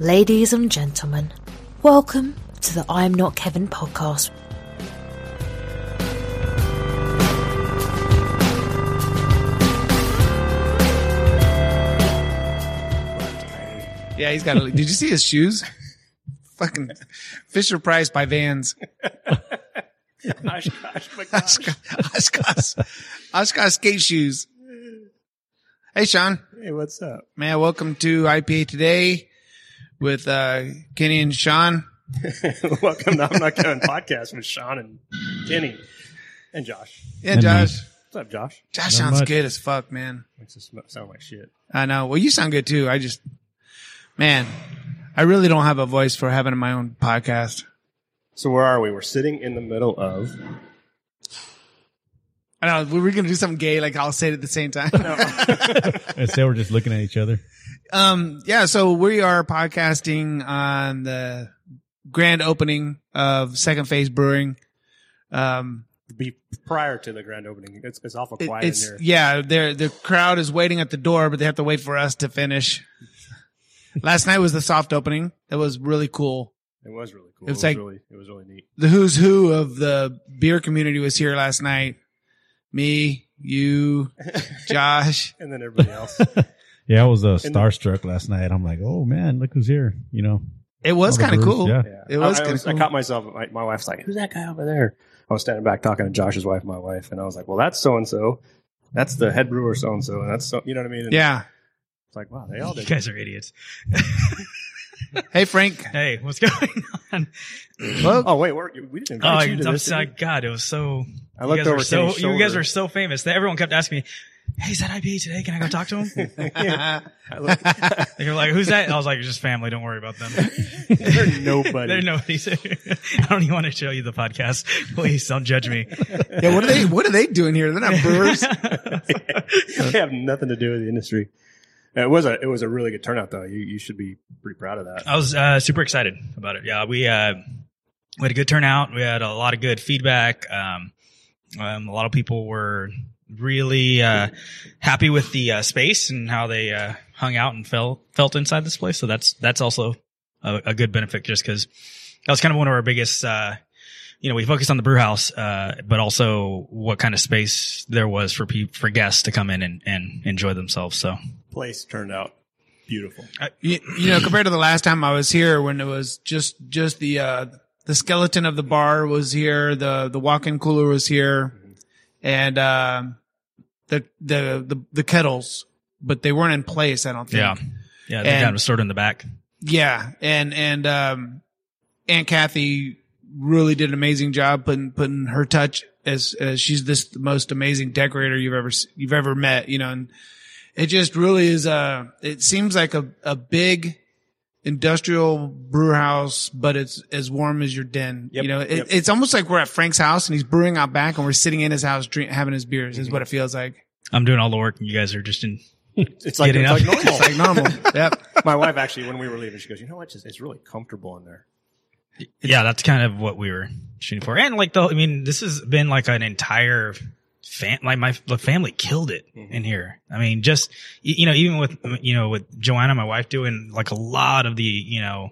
Ladies and gentlemen, welcome to the I'm Not Kevin podcast. Yeah, he's got. A, did you see his shoes? Fucking Fisher Price by Vans. Oshkosh, Oshkosh, Oshkosh skate shoes. Hey, Sean. Hey, what's up? Man, welcome to IPA today with uh, Kenny and Sean. Welcome to I'm Not Kevin podcast with Sean and Kenny and Josh. Yeah, And me. Josh. What's up, Josh? Josh Not sounds much. good as fuck, man. Makes us sm- sound like shit. I know. Well, you sound good too. I just, man, I really don't have a voice for having my own podcast. So where are we? We're sitting in the middle of. I know. We were going to do something gay, like I'll say it at the same time. Instead, we're just looking at each other. Um, yeah, so we are podcasting on the grand opening of Second Phase Brewing. Um, Be prior to the grand opening. It's, it's awful quiet it's in here. yeah, there the crowd is waiting at the door, but they have to wait for us to finish. Last night was the soft opening. It was really cool. It was really cool. It's it was like- really, it was really neat. The who's who of the beer community was here last night. Me, you, Josh. And then everybody else. Yeah, I was uh, starstruck last night. I'm like, oh man, look who's here. You know, It was kind of cool. yeah. Yeah. It was I, I, kinda I cool. caught myself. My, my wife's like, "Who's that guy over there?" I was standing back talking to Josh's wife, and my wife, and I was like, "Well, that's so and so. That's the head brewer, so and so, and that's so." You know what I mean? And Yeah. It's like, wow, they all You did. guys are idiots. Hey, Frank. Hey, what's going on? Well, Oh wait, we're, we didn't Oh, invite you to I'm this. so, did? God, it was so. I looked you guys over were so. You guys shoulder. are so famous. that Everyone kept asking me, "Hey, is that IPA today? Can I go talk to him?" I looked, They're like, "Who's that?" I was like, "It's just family. Don't worry about them." They're nobody. They're nobody. I don't even want to show you the podcast. Please don't judge me. yeah, what are they, what are they doing here? They're not brewers. they have nothing to do with the industry. It was a it was a really good turnout though. You you should be pretty proud of that. I was uh, super excited about it. Yeah, we uh, we had a good turnout. We had a lot of good feedback. Um, um, a lot of people were really uh, happy with the uh, space and how they uh, hung out and felt felt inside this place. So that's that's also a, a good benefit, just because that was kind of one of our biggest. Uh, you know, we focused on the brew house, uh, but also what kind of space there was for pe- for guests to come in and, and enjoy themselves. So Place turned out beautiful. you, you know, compared to the last time I was here, when it was just just the uh, the skeleton of the bar was here, the the walk-in cooler was here, and um the, the the the kettles, but they weren't in place. I don't think. yeah, yeah, they And- kind of stored in the back. Yeah, and and um, Aunt Kathy really did an amazing job putting putting her touch as, as she's this the most amazing decorator you've ever you've ever met. You know, and it just really is a. It seems like a a big industrial brew house, but it's as warm as your den. Yep, you know, it, yep. it's almost like we're at Frank's house and he's brewing out back, and we're sitting in his house drink, having his beers. Is mm-hmm. what it feels like. I'm doing all the work, and you guys are just in. It's like it's like normal. It's like normal. yep. My wife actually, when we were leaving, she goes, "You know what? Just, it's really comfortable in there." Yeah, that's kind of what we were shooting for, and like the, I mean, this has been like an entire fam, like my the family killed it in here. I mean, just you know, even with you know with Joanna, my wife, doing like a lot of the you know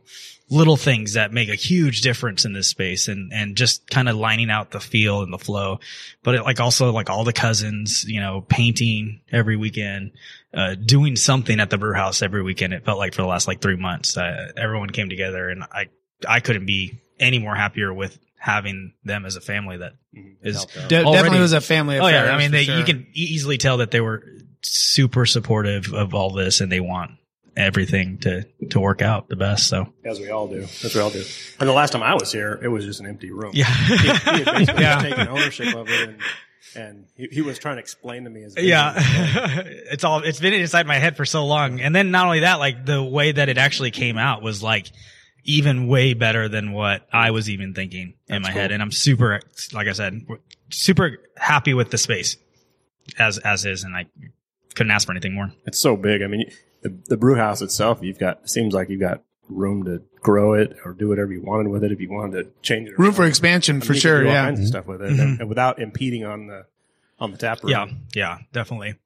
little things that make a huge difference in this space, and and just kind of lining out the feel and the flow, but it, like also like all the cousins, you know, painting every weekend. Uh, doing something at the brew house every weekend. It felt like for the last like three months, uh, everyone came together and I, I couldn't be any more happier with having them as a family that It Is- helped out. De- Already- definitely was a family. Oh Affair, yeah, I mean, they, sure. you can easily tell that they were super supportive of all this, and they want everything to to work out the best. So as we all do. As we all do. And the last time I was here, it was just an empty room. yeah, he, he had basically Yeah. taken ownership of it, and, and he, he was trying to explain to me his vision. yeah. it's all it's been inside my head for so long, and then not only that, like the way that it actually came out was like even way better than what I was even thinking in my head, and I'm super, like I said, super happy with the space as as is, and I couldn't ask for anything more. It's so big. I mean, the, the brew house itself, you've got, seems like you've got room to grow it or do whatever you wanted with it. If you wanted to change it, room for expansion I mean, for you sure. do all Yeah. kinds of stuff with it, and, and without impeding on the on the tap room. Yeah, yeah, definitely.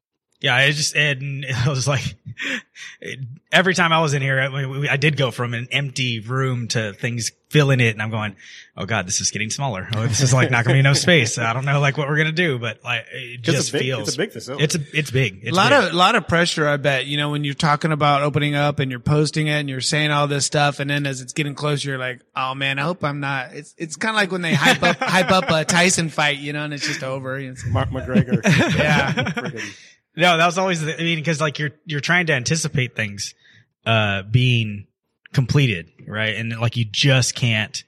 Yeah, I just and it was like every time I was in here, I, I did go from an empty room to things filling it, and I'm going, "Oh God, this is getting smaller. Oh, this is like not going to be enough space. I don't know like what we're gonna do, but like it just a big, feels it's a big facility. it's a it's big. It's a lot big. of lot of pressure, I bet. You know, when you're talking about opening up and you're posting it and you're saying all this stuff, and then as it's getting closer, you're like, "Oh man, I hope I'm not." It's it's kind of like when they hype up hype up a Tyson fight, you know, and it's just over. It's- Mark McGregor. Yeah. Friggin- No, that was always the, I mean, cause like you're, you're trying to anticipate things, uh, being completed, right? And like you just can't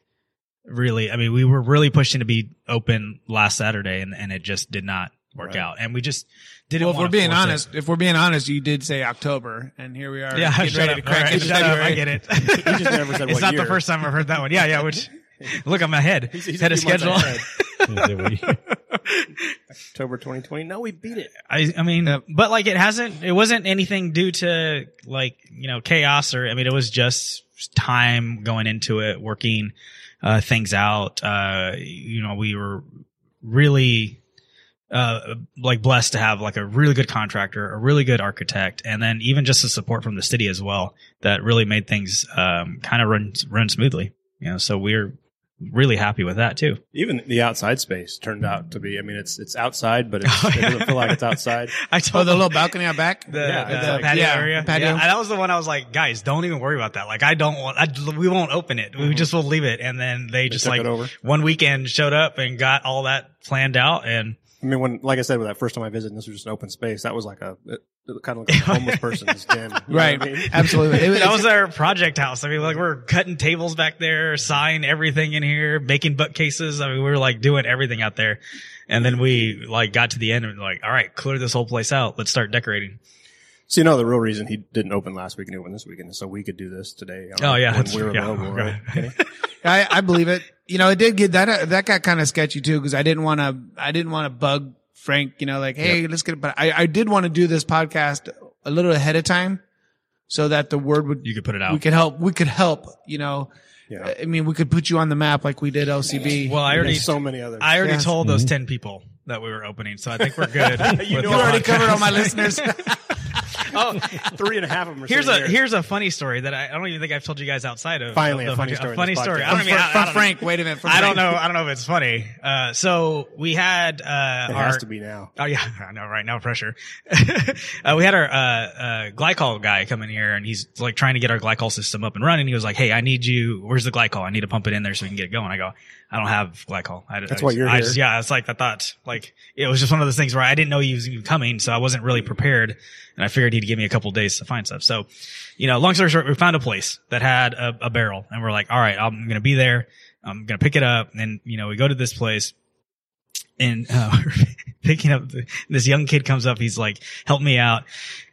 really, I mean, we were really pushing to be open last Saturday and, and it just did not work Right. out. And we just didn't well, if we're being force it. honest, if we're being honest, you did say October, and here we are. Yeah, getting shut ready up. to crack All right, into shut up. I get it. He just never said it's what not the first time I've heard that one. Yeah, yeah. Which look, I'm ahead. He's, he's Head a of schedule. ahead. Is it what you- October 2020. No, we beat it. I, I mean, but like it hasn't, it wasn't anything due to like, you know, chaos or, I mean, it was just time going into it, working, uh, things out. Uh, you know, we were really, uh, like blessed to have like a really good contractor, a really good architect, and then even just the support from the city as well that really made things, um, kind of run, run smoothly. You know, so we're really happy with that too. Even the outside space turned out to be. I mean, it's it's outside, but it's, it doesn't feel like it's outside. I Oh, told the little balcony out back. the, Yeah, the it's like- patio yeah, area. patio. Yeah, and that was the one I was like, guys, don't even worry about that. Like, I don't want, I, we won't open it. We mm-hmm. just will leave it. And then they, They just like over. one weekend showed up and got all that planned out. And I mean, when like I said, when that first time I visited, and this was just an open space. That was like a it, it kind of like a homeless person's den. Right, I mean? absolutely. It- that was our project house. I mean, like we're cutting tables back there, sawing everything in here, making bookcases. I mean, we were like doing everything out there. And then we like got to the end and like, all right, clear this whole place out. Let's start decorating. So you know the real reason he didn't open last week and he opened this weekend is so we could do this today. on- Oh, yeah, when that's- we were yeah, available, okay. right? Kenny? I, I believe it. You know, it did get that. That got kind of sketchy too because I didn't want to. I didn't want to bug Frank. You know, like, hey, let's get. it. But I, I did want to do this podcast a little ahead of time so that the word would. You could put it out. we could help. We could help. You know, Yeah. I mean, we could put you on the map like we did LCB. Well, I already, so many others. I already Yes. told those mm-hmm. 10 people that we were opening. So I think we're good. You know you already podcast. covered all my listeners. Oh, Three and a half of them. Are here's a here. here's a funny story that I, I don't even think I've told you guys outside of Finally, of a funny story A funny story. I don't from, mean I, I from don't know. Frank. Wait a minute. From I don't know. I don't know if it's funny. Uh, so we had uh, It our has to be now. Oh yeah, I know, right? now, pressure. uh, we had our uh, uh, glycol guy come in here, and he's like trying to get our glycol system up and running. He was like, "Hey, I need you. Where's the glycol? I need to pump it in there so we can get it going." I go, "I don't have glycol." I, That's I, why you're I here. Just, yeah, it's like I thought. Like it was just one of those things where I didn't know he was even coming, so I wasn't really prepared, and I figured he'd give me a couple days to find stuff. So, you know, long story short, we found a place that had a, a barrel, and we're like, "All right, I'm gonna be there. I'm gonna pick it up." And you know, we go to this place and uh, picking up the, this young kid comes up he's like help me out.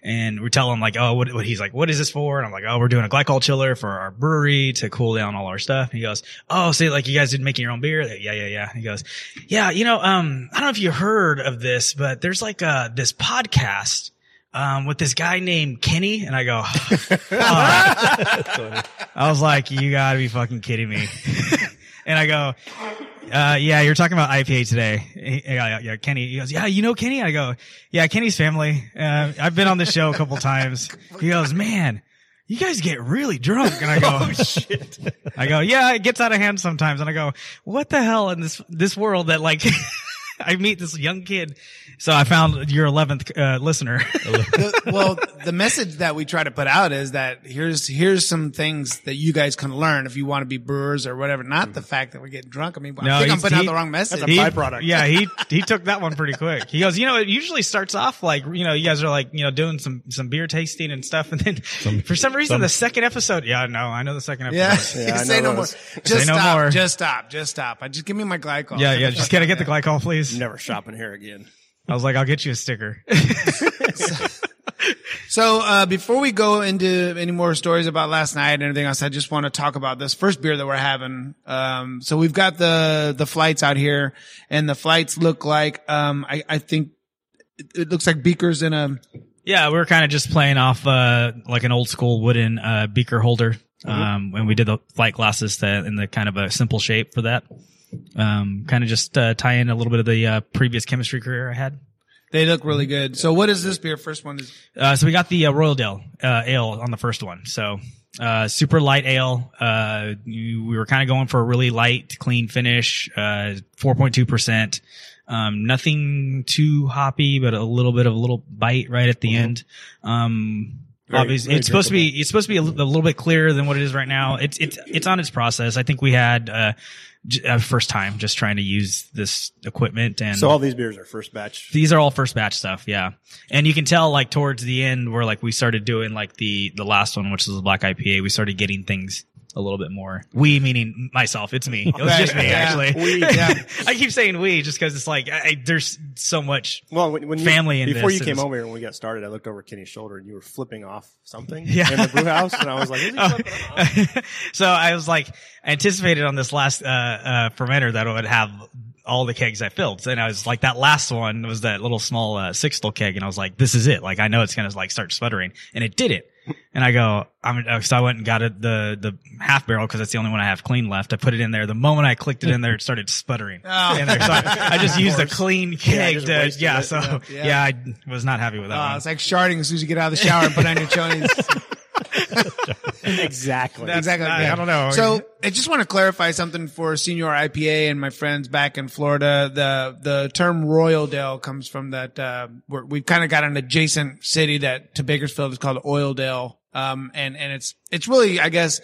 And we tell him like oh what, what he's like what is this for? And i'm like oh we're doing a glycol chiller for our brewery to cool down all our stuff. And he goes oh so like you guys did making your own beer? Yeah yeah yeah. He goes yeah you know um i don't know if you heard of this but there's like uh this podcast um, with this guy named Kenny, and I go, "Fuck." I was like, you gotta be fucking kidding me. and I go, uh, yeah, you're talking about IPA today. He- Yeah, yeah, Kenny. He goes, yeah, you know Kenny? I go, yeah, Kenny's family. Uh, I've been on the show a couple times. He goes, man, you guys get really drunk. And I go, oh, shit. I go, yeah, it gets out of hand sometimes. And I go, what the hell in this, this world that like, I meet this young kid. So I found your 11th, uh, listener. the, well, the message that we try to put out is that here's here's some things that you guys can learn if you want to be brewers or whatever. Not the fact that we're getting drunk. I mean, I think I'm he's- putting out the wrong message. That's a byproduct. Yeah, he he took that one pretty quick. He goes, you know, it usually starts off like you know, you guys are like you know doing some some beer tasting and stuff, and then for some reason some- the second episode, yeah, no, I know the second episode. yeah, Yeah, I say no more. Just Say no stop. more. Just stop. Just stop. I just give me my glycol. Yeah, yeah, just gotta get the glycol, please. Never shopping here again. I was like, I'll get you a sticker. So uh, before we go into any more stories about last night and everything else, I just want to talk about this first beer that we're having. Um, so we've got the the flights out here, and the flights look like um, I, I think it, it looks like beakers in a yeah, we were kind of just playing off uh like an old school wooden uh beaker holder. Um, and we did the flight glasses to, in the kind of a simple shape for that. Um, kind of just uh, tie in a little bit of the uh, previous chemistry career I had. They look really good. So what is this beer? First one is Uh, so we got the uh, Royal Dale uh, ale on the first one. So uh, super light ale. Uh, you, we were kind of going for a really light, clean finish. Uh, four point two percent. Um, nothing too hoppy, but a little bit of a little bite right at the end. Um, Very- obviously, very it's supposed to be it's supposed to be a, little bit clearer than what it is right now. It's it's it's on its process. I think we had uh, j- uh, first time just trying to use this equipment and So all these beers are first batch. these are all first batch stuff, yeah. And you can tell like towards the end where like we started doing like the the last one, which was the black IPA, we started getting things a little bit more. We meaning myself, it's me. It was just me yeah. actually. We- yeah. I keep saying we just because it's like I, I- there's so much. Well, when, when you, Family in before this you came over here when we got started, I looked over Kenny's shoulder and you were flipping off something Yeah. in the brew house, and I was like, "Is he flipping so I was like anticipated on this last uh, uh, fermenter that it would have all the kegs I filled, and I was like that last one was that little small uh, sixtel keg, and I was like, this is it. Like I know it's gonna like start sputtering, and it did it. And I go, I'm, uh, so I went and got it, the, the half barrel because that's the only one I have clean left. I put it in there. The moment I clicked it in there, it started sputtering. Oh. in there. So I, I just used a clean keg just to, yeah. it, So yeah. yeah. Yeah. I was not happy with that uh, it's like sharding as soon as you get out of the shower and put on your chonies. Exactly. exactly. like I- I don't know. So I just want to clarify something for Senior IPA and my friends back in Florida. The the term Royal Dale comes from that. Uh, we're, we've kind of got an adjacent city that to Bakersfield is called Oildale, um, and and it's it's really I guess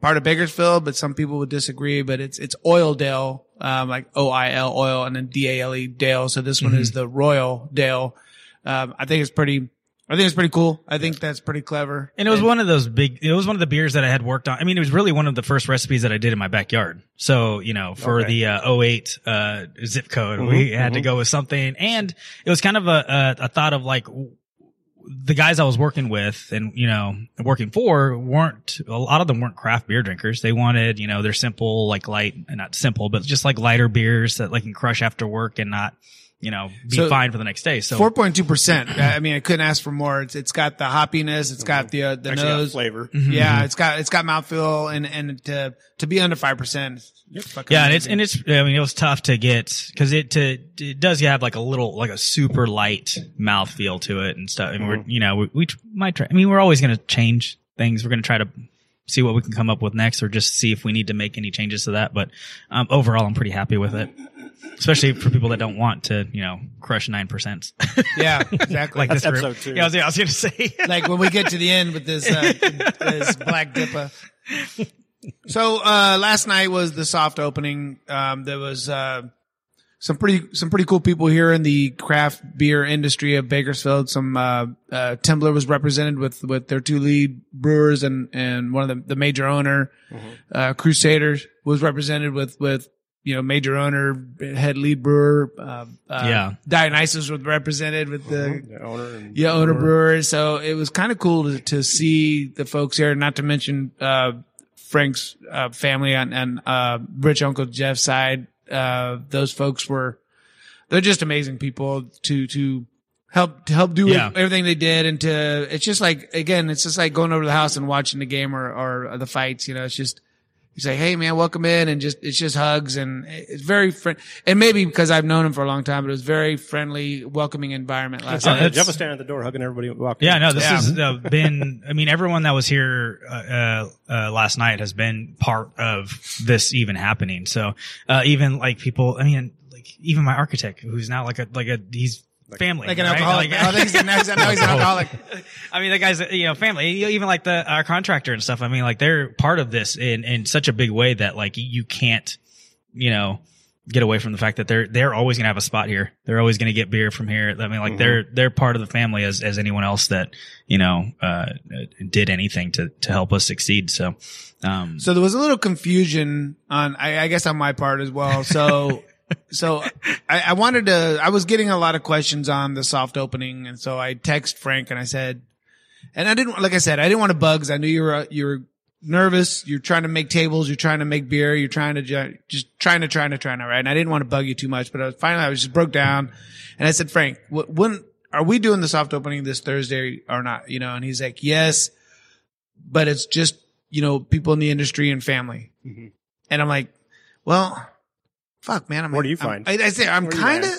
part of Bakersfield, but some people would disagree. But it's it's Oildale, um, like O I L oil and then D A L E Dale. So this one is the Royal Dale. Um, I think it's pretty. I think it's pretty cool. I think that's pretty clever. And it was one of those big, it was one of the beers that I had worked on. I mean, it was really one of the first recipes that I did in my backyard. So, you know, for Okay. the uh, 08 uh, zip code, we had to go with something. And it was kind of a, a, a thought of like, the guys I was working with and, you know, working for weren't, a lot of them weren't craft beer drinkers. They wanted, you know, they're simple, like light, not simple, but just like lighter beers that like can crush after work and not, you know, be So- fine for the next day. So, Four point two percent. I mean, I couldn't ask for more. It's it's got the hoppiness. It's got the uh, the Actually nose. flavor. Yeah, it's got it's got mouthfeel, and and to to be under five percent. Yeah, and it's and it's. I mean, it was tough to get because it to it does have like a little like a super light mouth feel to it and stuff. And we're you know we, we might try. I mean, we're always going to change things. We're going to try to see what we can come up with next, or just see if we need to make any changes to that. But um, overall, I'm pretty happy with it, especially for people that don't want to you know crush nine percent yeah, exactly. like like, this group. episode two. Yeah, I was, yeah, I was going to say. Like when we get to the end with this uh, this black dipper. So uh, last night was the soft opening. Um, there was uh, some pretty some pretty cool people here in the craft beer industry of Bakersfield. Some uh, uh, Temblor was represented with with their two lead brewers and and one of the the major owner. Uh, Crusaders was represented with with you know major owner head lead brewer. Uh, uh, Yeah. Dionysus was represented with the The owner and yeah, owner brewer. So it was kind of cool to, to see the folks here, not to mention, uh, Frank's, uh, family and, and, uh, rich uncle Jeff's side. Uh, those folks were, they're just amazing people to, to help, to help do Yeah. everything they did. And to, it's just like, again, it's just like going over to the house and watching the game or, or the fights, you know, it's just, He's like, "Hey man, welcome in," and just it's just hugs and it's very friend. And maybe because I've known him for a long time, but it was very friendly, welcoming environment last Oh, night. that's- Jeff was standing at the door hugging everybody. who Walked Yeah, in. no, this Yeah. has uh, been. I mean, everyone that was here uh, uh, uh, last night has been part of this even happening. So uh, even like people, I mean, like even my architect, who's now like a like a he's family, like an right? alcoholic. Like- I think he's, now he's, now he's an alcoholic. I mean, the guys, you know, family, even like the our contractor and stuff. I mean, like they're part of this in in such a big way that like you can't, you know, get away from the fact that they're they're always gonna have a spot here. They're always gonna get beer from here. I mean, like they're they're part of the family as as anyone else that you know uh did anything to to help us succeed. So, um, So there was a little confusion on, I, I guess, on my part as well. So, so I, I wanted to. I was getting a lot of questions on the soft opening, and so I text Frank and I said, and I didn't, like I said, I didn't want to bug 'cause I knew you were you were nervous. You're trying to make tables. You're trying to make beer. You're trying to ju- just trying to trying to trying to right. And I didn't want to bug you too much, but I was, finally I was just broke down, and I said, Frank, wh- when are we doing the soft opening this Thursday or not? You know, and he's like, yes, but it's just you know people in the industry and family. Mm-hmm. And I'm like, well, fuck, man. I'm Where do you I'm- find- I, I say I'm where do you kind of,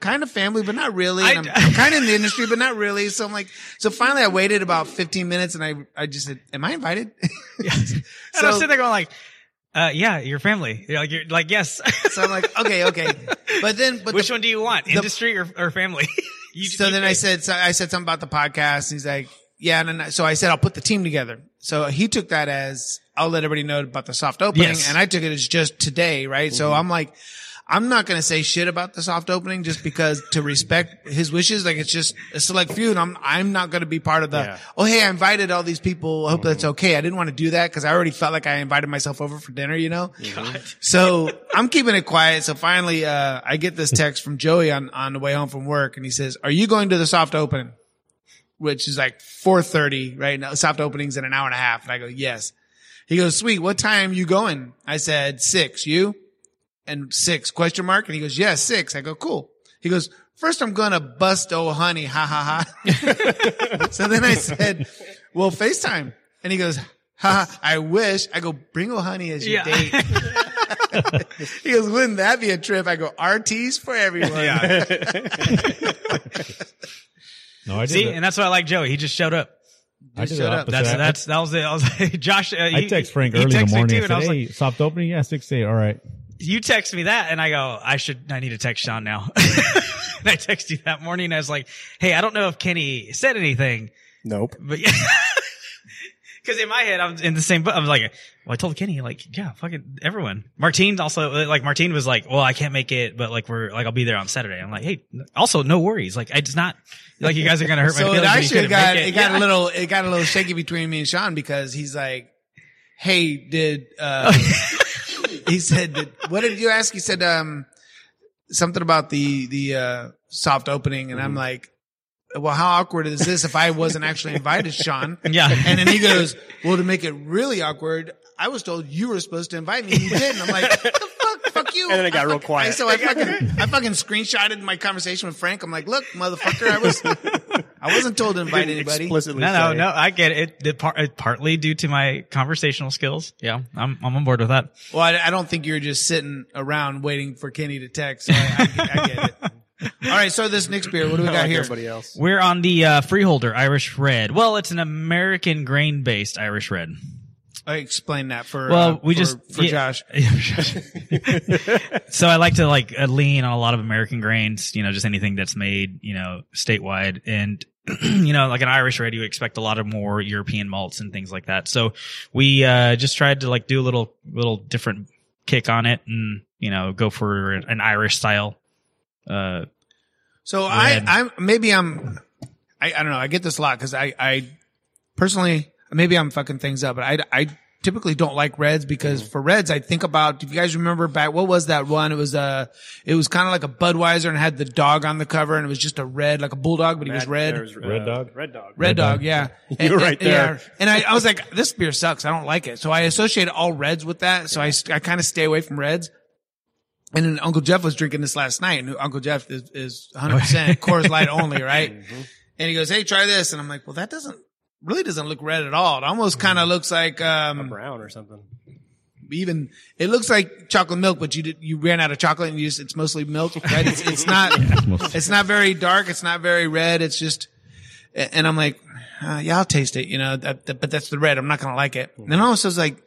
kind of family, but not really. I- And I'm, I'm kind of in the industry, but not really. So I'm like, so finally I waited about 15 minutes and I, I just said, am I invited? And I'm sitting there going like, uh, yeah, your family. You're like, you're like, yes. so I'm like, okay, okay. But then, but Which the- one do you want? Industry or, or family? you, so you then I said, so I said something about the podcast. And he's like, yeah. And then, so I said, I'll put the team together. So he took that as, I'll let everybody know about the soft opening. Yes. And I took it as just today, right? So mm-hmm. I'm like, I'm not going to say shit about the soft opening just because to respect his wishes. Like it's just a select few and I'm, I'm not going to be part of the, Yeah. oh, hey, I invited all these people. I hope that's mm-hmm. okay. I didn't want to do that because I already felt like I invited myself over for dinner, you know? Mm-hmm. God. So I'm keeping it quiet. So finally, uh, I get this text from Joey on, on the way home from work and he says, are you going to the soft opening? Which is like 4.30 right now. Soft openings in an hour and a half. And I go, yes. He goes, sweet. What time you going? I said six. You? And six question mark. And he goes, yes, six. I go, cool. He goes, first I'm going to bust old honey. Ha ha ha. so then I said, well, FaceTime. And he goes, ha, ha, I wish. I go, bring old honey as your Yeah. date. he goes, wouldn't that be a trip? I go, RTs for everyone. No, I did. See, the- and that's why I like Joey. He just showed up. I did shut the up. That's I- that's that was it. I was like, Josh. Uh, I text Frank early in the morning. too, I and I said, was "Hey, like, soft opening, yeah, six to eight. All right." you text me that, and I go, I should, I need to text Sean now. and I text you that morning. I was like, Hey, I don't know if Kenny said anything, Nope. but yeah. Cause in my head, I'm in the same boat. I was like, well, I told Kenny, like, yeah, fucking everyone. Martine also, like, Martine was like, well, I can't make it, but like, we're, like, I'll be there on Saturday. I'm like, hey, also, no worries. Like, it's not, like, you guys are going to hurt my So it feelings. but you actually got make it, got Yeah. a little it got a little shaky between me and Sean because he's like, "Hey, did uh he said did, what did you ask?" He said um something about the the uh soft opening and Mm-hmm. I'm like, "Well, how awkward is this if I wasn't actually invited, Sean?" Yeah. And then he goes, "Well, to make it really awkward, I was told you were supposed to invite me and you didn't." I'm like, "What the fuck? Fuck you." And then it got I real fucking- quiet. I- So I fucking I fucking screenshotted my conversation with Frank. I'm like, "Look, motherfucker, I was I wasn't told to invite anybody." Explicitly No, no, say. no. I get it. It, par- it partly due to my conversational skills. Yeah, I'm I'm on board with that. Well, I, I don't think you're just sitting around waiting for Kenny to text. So I, I, I get it. All right, so this next beer, what do we got Like here? everybody else. We're on the uh, Freeholder Irish Red. Well, it's an American grain based Irish Red. I explain that for Well, uh, we for- just for yeah. Josh. so I like to like uh, lean on a lot of American grains. You know, just anything that's made you know statewide and. you know, like an Irish red, you expect a lot of more European malts and things like that. So we uh, just tried to like do a little little different kick on it, and you know, go for an Irish style. Uh, So I, Red. I'm maybe I'm, I, I don't know. I get this a lot because I, I personally maybe I'm fucking things up, but I, I typically don't like reds because mm. for reds I think about. If you guys remember back, what was that one? It was uh it was kind of like a Budweiser and had the dog on the cover and it was just a red, like a bulldog, but he was red. There's, uh, Red Dog? Red dog. Red Dog, yeah. You were right there. Yeah. And I, I was like, this beer sucks. I don't like it. So I associate all reds with that. So I, I kind of stay away from reds. And then Uncle Jeff was drinking this last night and Uncle Jeff is, is 100% Coors Light only, right? Mm-hmm. And he goes, Hey, try this. And I'm like, well, that doesn't, really doesn't look red at all. It almost kind of looks like, um, Brown or something. even, it looks like chocolate milk, but you did, you ran out of chocolate and you just, it's mostly milk, right? It's, it's not, it's not very dark. It's not very red. It's just, and I'm like, uh, yeah, I'll taste it, you know, that, that- but that's the red. I'm not going to like it. And then also it's like,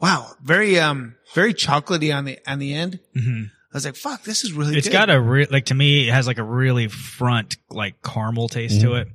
wow, very, um, very chocolatey on the, on the end. I was like, fuck, this is really It's good. got a re- like to me, it has like a really front like caramel taste to it.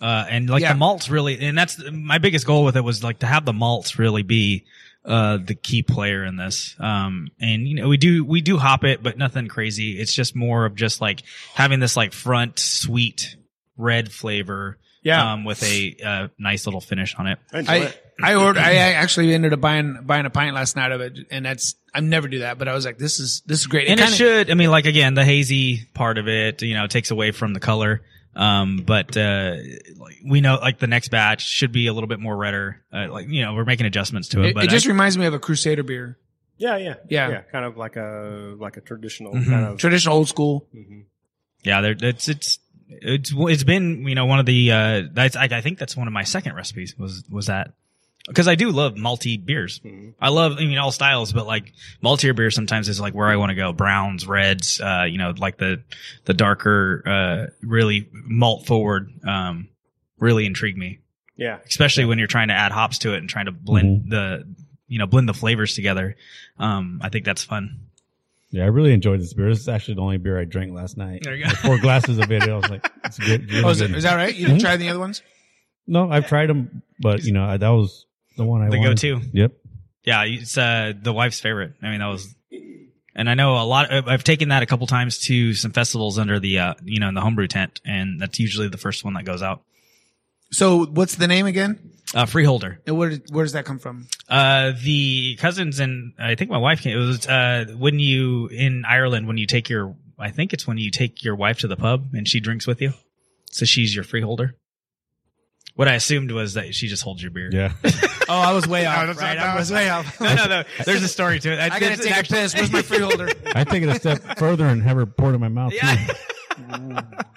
Uh, and like Yeah. the malts really, and that's my biggest goal with it was like to have the malts really be, uh, the key player in this. Um, and you know, we do, we do hop it, but nothing crazy. It's just more of just like having this like front sweet red flavor. Yeah. Um, with a, uh, nice little finish on it. I I, it. I ordered, I actually ended up buying, buying a pint last night of it. And that's, I never do that, but I was like, this is, this is great. and it kinda- should i mean like again the hazy part of it you know takes away from the color um but uh we know like the next batch should be a little bit more redder uh, like you know we're making adjustments to it, it, but it just I- reminds me of a Crusader beer. Yeah, yeah, Yeah. yeah. Kind of like a like a traditional Mhm. kind of. Traditional old school. yeah there it's it's it's it's been you know one of the uh that's I, I think that's one of my second recipes was was that because I do love malty beers. I love, I mean, all styles, but like maltier beer sometimes is like where I want to go. Browns, reds, uh, you know, like the, the darker, uh, really malt forward, um, really intrigue me, Yeah. especially when you're trying to add hops to it and trying to blend the, you know, blend the flavors together. Um, I think that's fun. Yeah, I really enjoyed this beer. This is actually the only beer I drank last night. There you go. Like four glasses of it. I was like, it's good. really Oh, is, good. it, is that right? You didn't try the other ones? No, I've tried them, but you know, I, that was the one I The go-to. Yep. Yeah, it's uh the wife's favorite. I mean, that was, and I know a lot. I've taken that a couple times to some festivals under the uh you know in the homebrew tent, and that's usually the first one that goes out. So what's the name again? Uh, Freeholder. And where where does that come from? Uh, the cousins and I think my wife came. It was uh when you in Ireland when you take your I think it's when you take your wife to the pub and she drinks with you, so she's your freeholder. What I assumed was that she just holds your beer. Yeah. Oh, I was way off. that's right, not- I was way off. No, no, no. There's a story to it. I gotta It's take a piss. Where's my freeholder? I take it a step further and have her pour it in my mouth. Yeah. Too.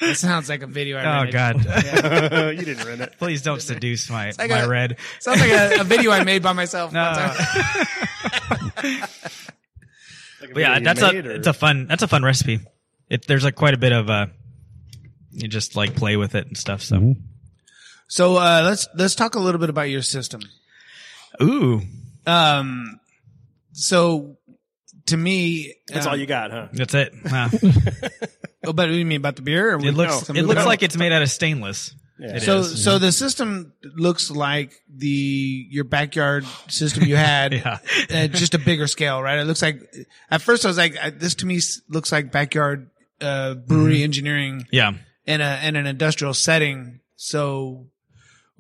That sounds like a video. I made. Oh rented. God. Yeah. you didn't rent it. Please don't seduce my like my a- red. Sounds like a, a video I made by myself. No. one time. But yeah, that's a it's a fun that's a fun recipe. It there's like quite a bit of uh, you just like play with it and stuff. So Mhm. So uh, let's let's talk a little bit about your system. ooh, Um, so to me, That's um, all you got, huh? that's it. Wow. Oh, but what do you mean about the beer? Or It looks some it looks movie? like it's made out of stainless. Yeah. So is. so the system looks like the your backyard system you had Yeah. uh, just a bigger scale right it looks like at first i was like this to me looks like backyard uh brewery Mm-hmm. engineering Yeah. in a in an industrial setting so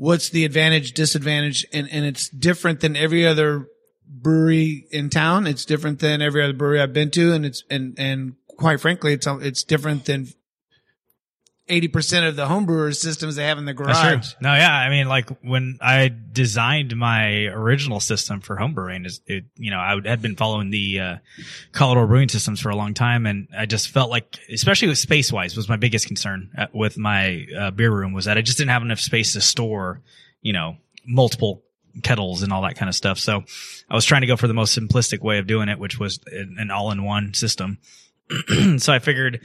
what's the advantage disadvantage and and it's different than every other brewery in town. It's different than every other brewery i've been to and it's and and quite frankly it's it's different than 80% of the homebrewers systems they have in the garage. No, yeah. I mean, like when I designed my original system for homebrewing, is it you know I would- had been following the uh, Colorado brewing systems for a long time, and I just felt like, especially with space wise, was my biggest concern uh, with my uh, beer room was that I just didn't have enough space to store, you know, multiple kettles and all that kind of stuff. So I was trying to go for the most simplistic way of doing it, which was an an all-in-one system. so I figured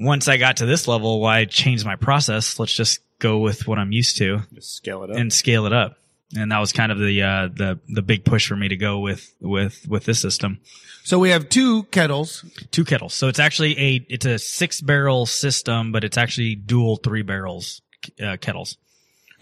once I got to this level, why change my process? Let's just go with what I'm used to Just scale it up. and scale it up. And that was kind of the uh, the the big push for me to go with with with this system. So we have two kettles. Two kettles. So it's actually a it's a six barrel system, but it's actually dual three barrels uh, kettles.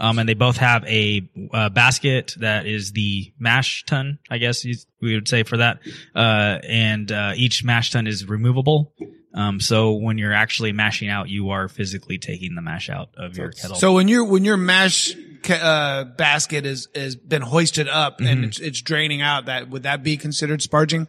Um, and they both have a uh, basket that is the mash tun, I guess you, we would say for that. Uh, and uh, each mash tun is removable. Um, so when you're actually mashing out, you are physically taking the mash out of your kettle. So when your when your mash ca- uh, basket is has been hoisted up Mm-hmm. and it's, it's draining out, that would that be considered sparging?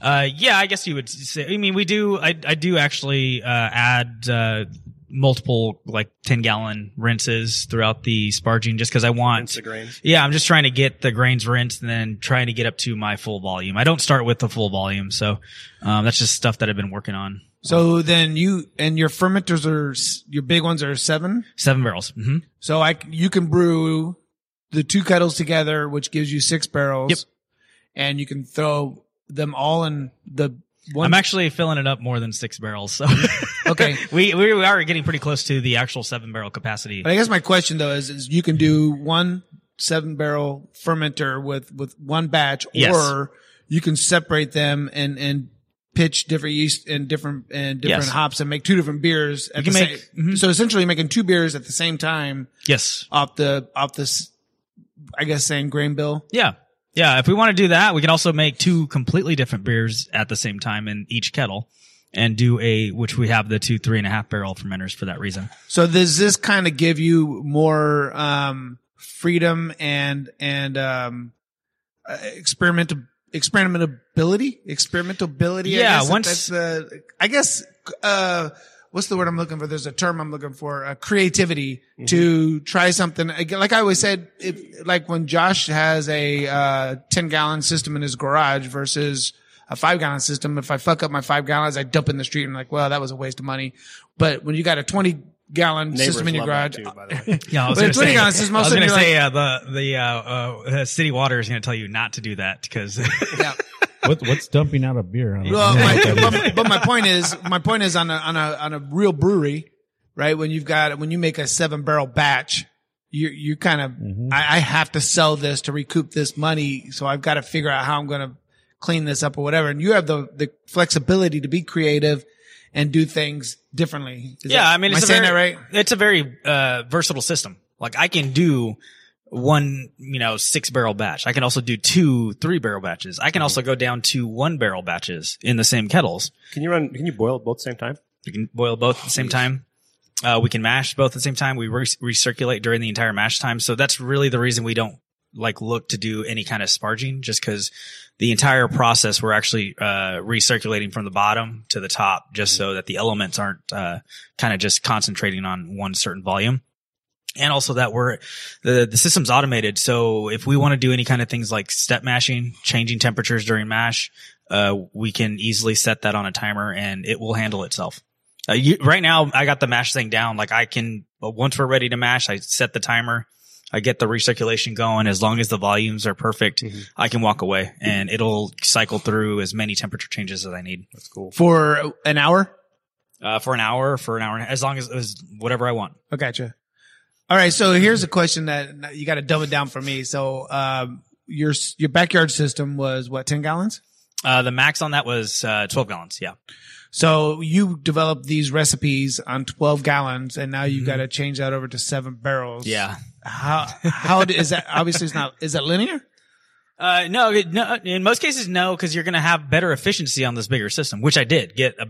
Uh, yeah, I guess you would say. I mean, we do. I I do actually uh, add uh, multiple like ten gallon rinses throughout the sparging, just because I want. Rinse the grains. Yeah, I'm just trying to get the grains rinsed and then trying to get up to my full volume. I don't start with the full volume, so um, that's just stuff that I've been working on. So then you and your fermenters are your big ones are seven. Seven barrels. hmm So I you can brew the two kettles together, which gives you six barrels. Yep. And you can throw them all in the one. I'm actually filling it up more than six barrels, so okay. we we are getting pretty close to the actual seven barrel capacity. But I guess my question though is, is you can do one seven barrel fermenter with, with one batch Yes. or you can separate them and, and pitch different yeast and different, and different Yes. hops and make two different beers at You the can same. make- mhm. So essentially making two beers at the same time Yes. off the, off this, I guess saying grain bill. Yeah. Yeah. If we want to do that, we can also make two completely different beers at the same time in each kettle and do a, which we have the two three and a half barrel fermenters for that reason. So does this kind of give you more, um, freedom and, and, um, uh, experimental, experimentability, experimentability. Yeah, I guess, once- that's the, I guess, uh, what's the word I'm looking for? There's a term I'm looking for, uh, creativity to try something. Again, Like I always said, if, like when Josh has a, uh, 10 gallon system in his garage versus, a five gallon system. If I fuck up my five gallons, I dump in the street and I'm like, well, that was a waste of money. But when you got a 20 gallon Neighbors system in your garage. too, by the way. Yeah, I was going to say, gallon system I was going to be say uh, the the uh, uh, city water is going to tell you not to do that because yeah. What, what's dumping out of beer? I don't Well, my, what that is. but, but my point is, my point is on a on a on a real brewery, right? When you've got when you make a seven barrel batch, you you kind of Mhm. I, I have to sell this to recoup this money, so I've got to figure out how I'm going to clean this up or whatever. And you have the the flexibility to be creative and do things differently. Is yeah, that- I mean, am it's I a saying very, that right? It's a very uh, versatile system. Like I can do one, you know, six barrel batch. I can also do two, three barrel batches. I can also go down to one barrel batches in the same kettles. Can you run? Can you boil both at the same time? You can boil both at the same time. Uh, we can mash both at the same time. We re- recirculate during the entire mash time. So that's really the reason we don't like look to do any kind of sparging just because the entire process we're actually uh, recirculating from the bottom to the top just so that the elements aren't uh, kind of just concentrating on one certain volume. And also that we're the the system's automated. So if we want to do any kind of things like step mashing changing temperatures during mash uh, we can easily set that on a timer and it will handle itself. Uh, you, right now i got the mash thing down. Like i can once we're ready to mash i set the timer I get the recirculation going. As long as the volumes are perfect, Mhm. I can walk away and it'll cycle through as many temperature changes as I need That's cool. For an hour? uh, for an hour, for an hour, as long as, as whatever I want. I gotcha. All right. So here's a question that you got to dumb it down for me. So, um, your, your backyard system was what, 10 gallons? Uh, the max on that was uh, 12 gallons. Yeah. So you developed these recipes on 12 gallons and now you got to change that over to seven barrels. Mm-hmm. Yeah. How, how is that? Obviously it's not, is that linear? Uh, no, no, in most cases, no, because you're going to have better efficiency on this bigger system, which I did get a,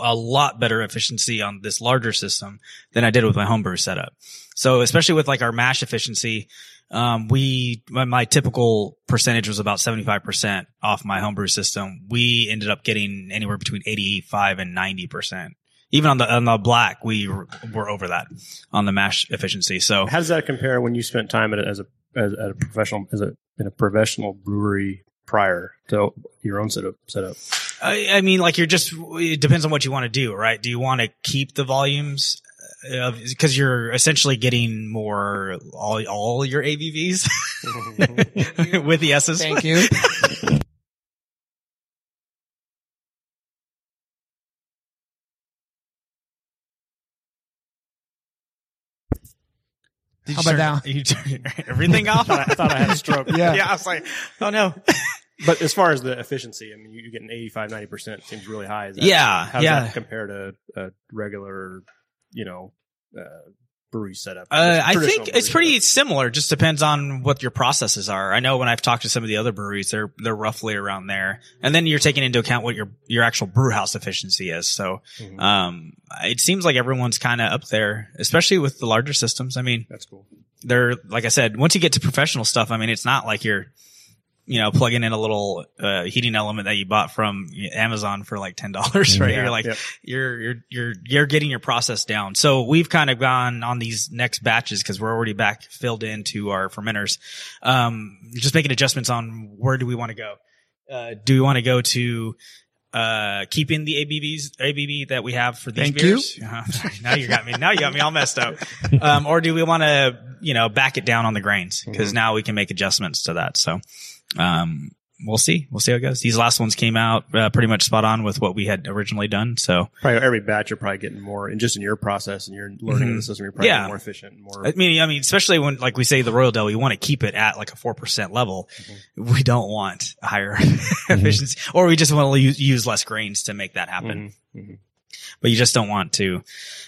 a lot better efficiency on this larger system than I did with my homebrew setup. So especially with like our mash efficiency, um, we, my, my typical percentage was about 75% off my homebrew system. We ended up getting anywhere between 85 and 90%. Even on the, on the black, we were, were over that on the mash efficiency. So How does that compare when you spent time at it as a as at a professional as a in a professional brewery prior to your own setup setup? I, I mean, like you're just, it depends on what you want to do, right? Do you want to keep the volumes? Uh, because you're essentially getting more all all your ABVs mm-hmm. with the S's. Thank you. Did How you about turn- You turn everything off. I thought I had a stroke. Yeah. yeah, I was like, oh no. But as far as the efficiency, I mean, you- you're getting 85, 90% seems really high. Is that, Yeah, How does yeah. that compare to a regular, you know, uh, brewery setup? Uh, I think it's pretty similar. Just depends on what your processes are. I know when I've talked to some of the other breweries, they're they're roughly around there. And then you're taking into account what your your actual brew house efficiency is. So, Mhm. um, it seems like everyone's kind of up there, especially with the larger systems. I mean, That's cool. they're like I said, once you get to professional stuff, I mean, it's not like you're, you know, plugging in a little uh, heating element that you bought from Amazon for like ten dollars, right? Yeah, you're like, yep. you're you're you're you're getting your process down. So we've kind of gone on these next batches because we're already back filled into our fermenters. Um, just making adjustments on where do we want to go. Uh, do we want to go to uh keeping the ABVs ABV that we have for these Thank you. beers? Uh-huh. now you got me. Now you got me all messed up. Um, or do we want to you know back it down on the grains because now we can make adjustments to that. So um, we'll see. We'll see how it goes. These last ones came out uh, pretty much spot on with what we had originally done. So Probably every batch you're probably getting more, and just in your process and you're learning Mhm. the system, you're probably Yeah. more efficient, and more. I mean, I mean, especially when, like we say, the Royal Dale, we want to keep it at like a 4% level. We don't want higher efficiency or we just want to use, use less grains to make that happen. But you just don't want to,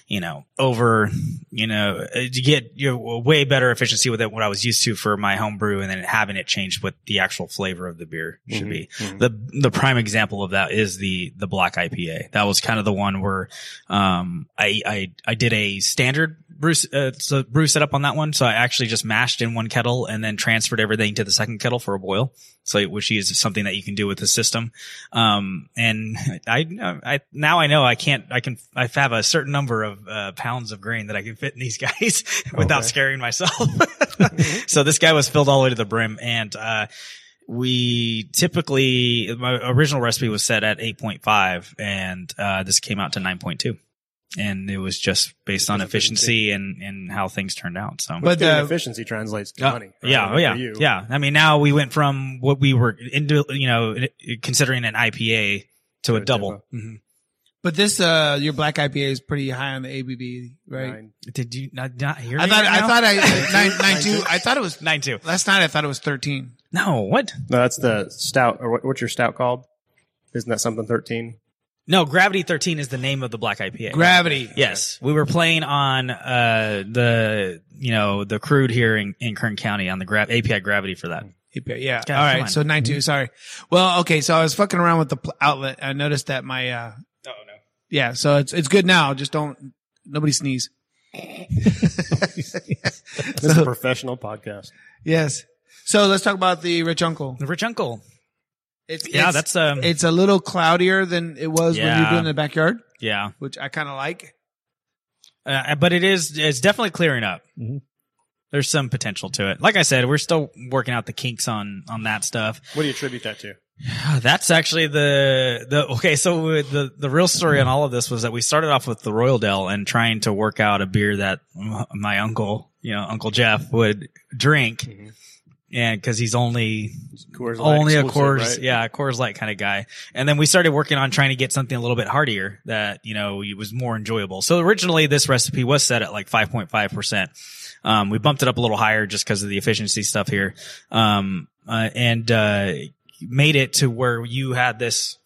you know, over, you know, uh, to get you know, way better efficiency with it, what I was used to for my home brew and then having it change what the actual flavor of the beer should Mhm. be. Mhm. The, the prime example of that is the, the black IPA. That was kind of the one where, um, I, I, I did a standard brew, uh, so set up on that one. So I actually just mashed in one kettle and then transferred everything to the second kettle for a boil. So, which is something that you can do with the system. Um, and I, I, now I know I can't, I can, I have a certain number of, uh, pounds of grain that I can fit in these guys without Okay. scaring myself. so this guy was filled all the way to the brim and, uh, we typically, my original recipe was set at 8.5 and, uh, this came out to 9.2. and it was just based on efficiency and and how things turned out. So. But But the the- efficiency translates to Uh, money. right? yeah, Like oh yeah, yeah. I mean, now we went from what we were into, you know, considering an IPA to, a a double. double. Mhm. But this, uh, your black IPA is pretty high on the ABV, right? Nine. Did you not, not hear I thought, right I now? thought I, nine, nine two, I thought it was, nine two. last night I thought it was 13. No, what? No, that's the stout. Or what, what's your stout called? Isn't that something thirteen? No, Gravity 13 is the name of the black IPA. Gravity. Yes, we were playing on uh the you know the crude here in, in Kern County on the gra- API Gravity for that. API, Yeah. God, All come right. on. So nine two, sorry. Well, okay. So I was fucking around with the pl- outlet. I noticed that my, uh, Oh no. yeah. So it's, it's good now. Just don't, nobody sneeze. This is a professional podcast. Yes. So let's talk about the rich uncle. The rich uncle. It's, Yeah, it's- that's um it's a little cloudier than it was when you were doing it in the backyard, yeah. which I kind of like. Uh, but it is it's definitely clearing up. Mhm. There's some potential to it. Like I said, we're still working out the kinks on on that stuff. What do you attribute that to? That's actually the the okay. So the the real story on all of this was that we started off with the Royal Dale and trying to work out a beer that my uncle, you know, Uncle Jeff would drink, Mhm. And because he's only Coors only a Coors, right? yeah, a Coors Light kind of guy. And then we started working on trying to get something a little bit heartier that you know it was more enjoyable. So originally this recipe was set at like five point five percent. Um, we bumped it up a little higher just because of the efficiency stuff here, um, uh, and uh, made it to where you had this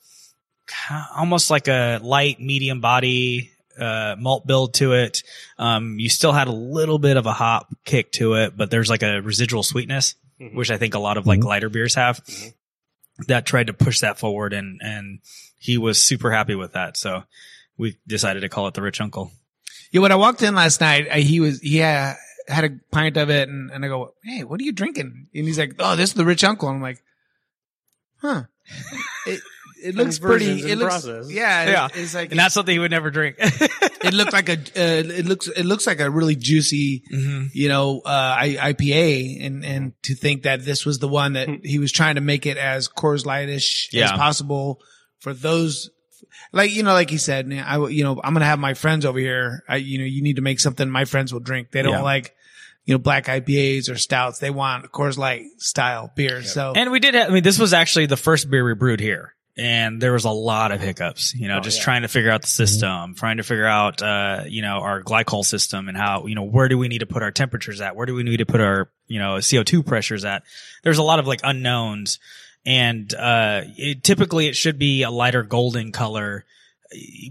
almost like a light medium body uh, malt build to it. Um, you still had a little bit of a hop kick to it, but there's like a residual sweetness, Mhm. which I think a lot of like Mhm. lighter beers have. Mhm. That tried to push that forward, and and he was super happy with that. So we decided to call it the Rich Uncle. Yeah. When I walked in last night, I, he was, he had, had a pint of it and, and I go, Hey, what are you drinking? And he's like, Oh, this is the rich uncle. And I'm like, huh. It, it looks pretty. in It looks, process. yeah. Yeah. It's, it's like, And that's something he would never drink. it looked like a, uh, it looks, it looks like a really juicy, Mhm. you know, uh, IPA and, and to think that this was the one that he was trying to make it as Coors Lightish as possible for those, like, you know, like he said, I, w- you know, I'm going to have my friends over here. I, you know, you need to make something my friends will drink. They don't Yeah. like, you know, black IPAs or stouts. They want Coors Light style beer. So And we did have, I mean, this was actually the first beer we brewed here. And there was a lot of hiccups, you know, Oh, just yeah. trying to figure out the system, trying to figure out, uh, you know, our glycol system and how, you know, where do we need to put our temperatures at? Where do we need to put our, you know, CO2 pressures at? There's a lot of like unknowns. And, uh, it, typically it should be a lighter golden color.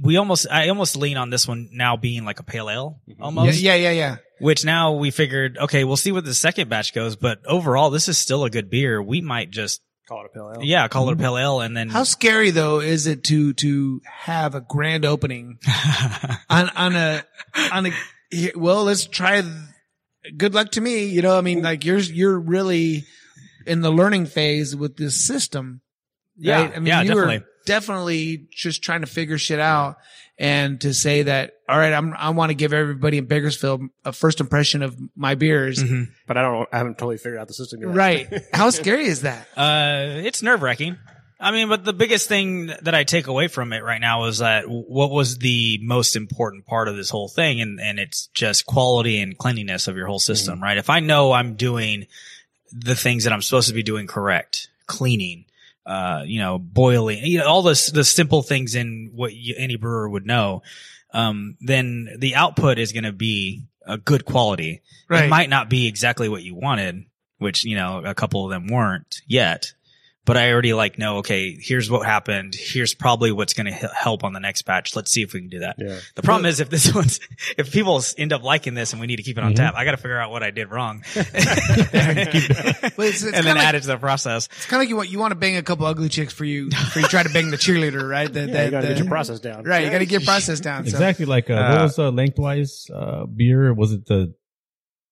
We almost, I almost lean on this one now being like a pale ale Mhm. yeah, almost yeah, yeah, yeah. which now we figured, okay, we'll see what the second batch goes, but overall, this is still a good beer. We might just, Call it a pale ale. yeah, call it a mm-hmm. pale ale and then. How scary though is it to, to have a grand opening on on a on a here- well let's try th- good luck to me you know i mean mm. like you're you're really in the learning phase with this system yeah, right? i mean yeah, you definitely. were definitely just trying to figure shit out and to say that all right i'm i want to give everybody in bakersfield a first impression of my beers Mhm. But I don't. I haven't totally figured out the system yet. right how scary is that Uh, it's nerve wracking. I mean, but the biggest thing that I take away from it right now is that what was the most important part of this whole thing, and and it's just quality and cleanliness of your whole system, right? If I know I'm doing the things that I'm supposed to be doing correct, cleaning, uh, you know, boiling, you know, all this the simple things in what you, any brewer would know, um, then the output is going to be a good quality. Right. It might not be exactly what you wanted, which, you know, a couple of them weren't yet. But I already like know, okay, here's what happened. Here's probably what's going to help on the next batch. Let's see if we can do that. Yeah. The problem is if this one's, if people end up liking this and we need to keep it on Mhm. tap, I got to figure out what I did wrong. Well, it's, it's and then of add it to the process. it's kind of like you want you want to bang a couple ugly chicks for you for you try to bang the cheerleader right the, Yeah, the- you got to get your process down. right you got to get your process down so. Exactly like uh, Uh, what was uh, lengthwise uh, beer? Was it the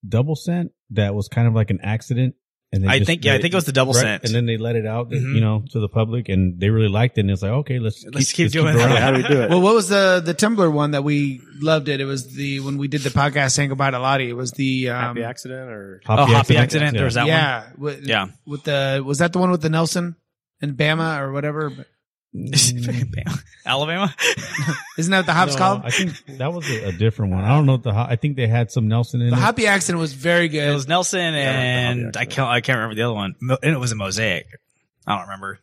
double scent that was kind of like an accident? And I think, yeah, I think it was the double right? scent. and then they let it out, Mhm. you know, to the public, and they really liked it. And it's like, okay, let's Let's keep doing going. that. How do we do it? Well, what was the the Temblor one that we loved it? It was the when we did the podcast saying goodbye to Lottie. It was the um, Happy accident or oh, Hoppy Accident. There was that one. yeah, with, Yeah. With the was that the one with the Nelson and Bama or whatever? Alabama. Isn't that what the hop's No, called? I think that was a, a different one. I don't know what the. ho- I think they had some Nelson in The it. hoppy accent was very good. It was Nelson and the I can't I can't remember the other one. And it was a mosaic. I don't remember.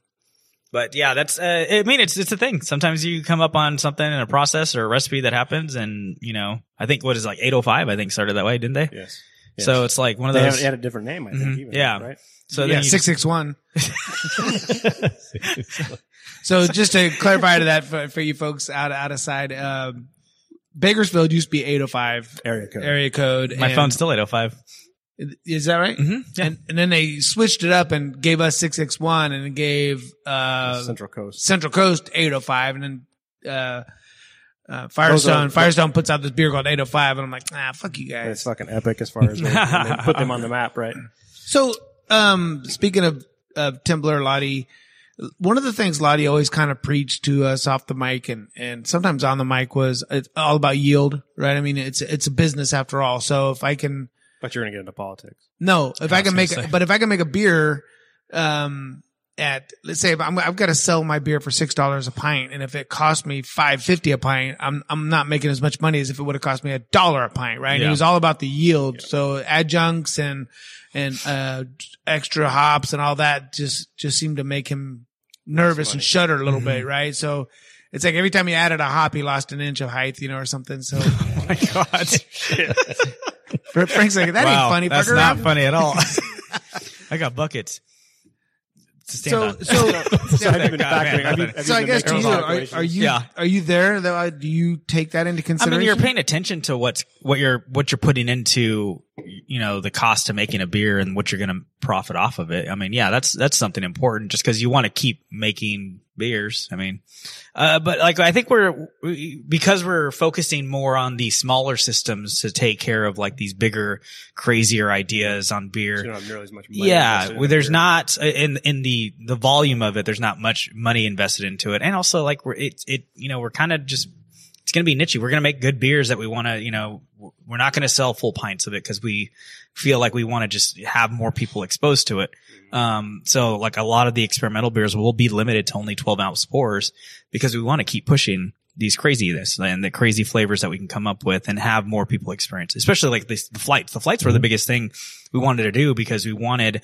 But yeah, that's uh, I mean it's it's a thing. Sometimes you come up on something in a process or a recipe that happens and you know, I think what is it, like 805 I think started that way, didn't they? Yes. Yes. So it's like one of those had, had a different name, I think. Mhm. Even, Yeah. Right. So yeah, six six one. So just to clarify to that for, for you folks out out of side, um, Bakersfield used to be eight oh five Area code. area code. my and- phone's still 805. Is that right? Mhm. Yeah. And, and then they switched it up and gave us 661 and gave, uh, Central Coast. Central Coast 805 and then, uh, uh, Firestone, are- Firestone puts out this beer called 805 and I'm like, ah, fuck you guys. it's fucking epic as far as they, they put them on the map, right? So, um, speaking of, of Temblor Lottie, one of the things Lottie always kind of preached to us off the mic and, and sometimes on the mic was it's all about yield, right? I mean, it's, it's a business after all. So if I can, But you're gonna get into politics. No, if I, I can make, say. but if I can make a beer, um, at let's say if I'm, I've got to sell my beer for six dollars a pint, and if it cost me five fifty a pint, I'm I'm not making as much money as if it would have cost me a dollar a pint, right? And It was all about the yield, so adjuncts and and uh extra hops and all that just just seemed to make him nervous and shudder a little Mm-hmm. bit, right? So. It's like every time he added a hop, he lost an inch of height, you know, or something. So Oh my god. Frank's like, that wow, ain't funny. That's not funny at all. I got buckets. To stand So, on. so, So have you been God, factoring? man, Have you, have So I guess to you, are, are you Yeah. are you there? Though? Uh, Do you take that into consideration? I mean, you're paying attention to what's what you're what you're putting into, you know, the cost to making a beer and what you're going to profit off of it. I mean, yeah, that's that's something important just because you want to keep making beers. I mean, uh, but like I think we're we, because we're focusing more on the smaller systems to take care of like these bigger, crazier ideas on beer. So you don't have nearly as much money Yeah, well, there's here. not uh, in in the the volume of it. There's not much money invested into it, and also like we're it it you know we're kind of just it's gonna be nichey. We're gonna make good beers that we want to you know we're not gonna sell full pints of it because we feel like we want to just have more people exposed to it. Um, so like a lot of the experimental beers will be limited to only 12 ounce pours because we want to keep pushing these craziness and the crazy flavors that we can come up with and have more people experience, especially like this, the flights. The flights were the biggest thing we wanted to do because we wanted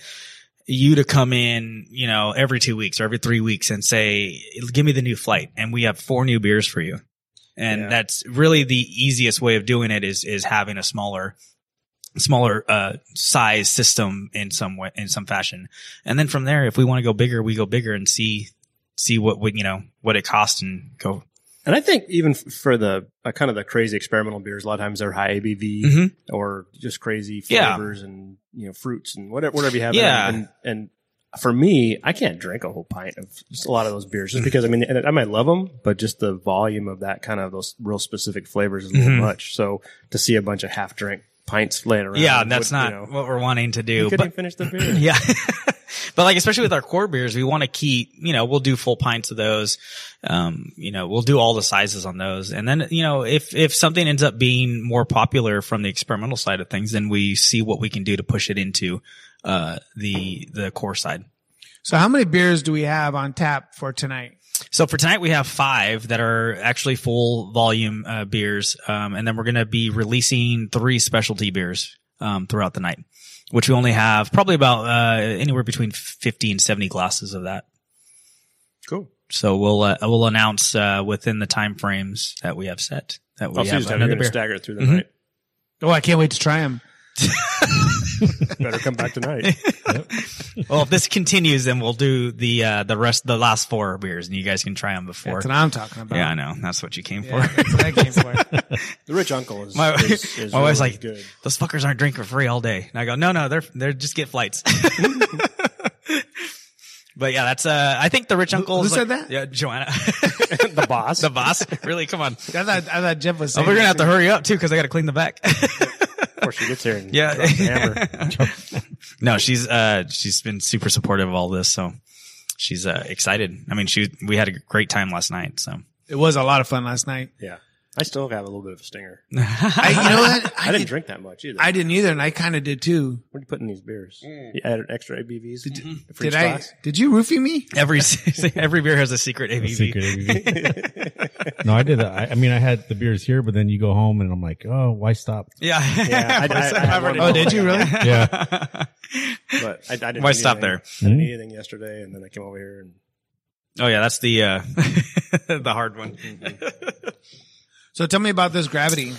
you to come in, you know, every two weeks or every three weeks and say, give me the new flight. And we have four new beers for you. And Yeah. that's really the easiest way of doing it is, is having a smaller, smaller, uh, size system in some way, in some fashion. And then from there, if we want to go bigger, we go bigger and see, see what would, you know, what it costs and go. And I think even f- for the uh, kind of the crazy experimental beers, a lot of times they're high ABV Mhm. or just crazy Yeah. flavors and you know fruits and whatever whatever you have. Yeah. And, and for me, I can't drink a whole pint of just a lot of those beers just because I mean I might love them, but just the volume of that kind of those real specific flavors is a little Mhm. much. So to see a bunch of half drink pints laying around, Yeah. That's would, not you know, what we're wanting to do. couldn't But finish the beer. yeah. but like, especially with our core beers, we want to keep, you know, we'll do full pints of those. Um, you know, we'll do all the sizes on those. And then, you know, if, if something ends up being more popular from the experimental side of things, then we see what we can do to push it into, uh, the, the core side. so how many beers do we have on tap for tonight? So for tonight, we have five that are actually full volume, uh, beers. Um, and then we're going to be releasing three specialty beers, um, throughout the night, which we only have probably about, uh, anywhere between 50 and 70 glasses of that. Cool. So we'll uh, we'll announce uh, within the time frames that we have set that we I'll have another You're going to beer. stagger it through the Mhm. night. Oh, I can't wait to try them. Better come back tonight. Well, if this continues, then we'll do the uh, the rest the last four beers, and you guys can try them before. That's what I'm talking about. Yeah, I know that's what you came Yeah, for. that's what I came for. The rich uncle is My- is, is my wife's really like, good. Those fuckers aren't drinking for free all day. And I go, no, no, they're they're just get flights. but yeah, that's uh, I think the rich uncle. who is said like- that? Yeah, Joanna, the boss. the boss. Really, come on. I thought I thought Jeff was Oh, we're gonna have that to hurry up too because I got to clean the back. Before she gets here and Yeah. drops the hammer. no, she's uh she's been super supportive of all this, so she's uh excited. I mean, she we had a great time last night, so It was a lot of fun last night. Yeah. I still have a little bit of a stinger. I, you know what? I, didn't did- drink that much either. I didn't either, and I kind of did too. What do you put in these beers? You added extra ABVs. for Did I? Did you roofie me? every every beer has a secret A ABV. secret ABV. no, I did that. I, I mean, I had the beers here, but then you go home and I'm like, oh, why stop? Yeah, Yeah, I- I- I had one Oh, did you really? Yeah. But I, I didn't. Why eat stop anything. there? I didn't Mhm. eat anything yesterday, and then I came over here and Oh yeah, that's the uh the hard one. So tell me about this gravity.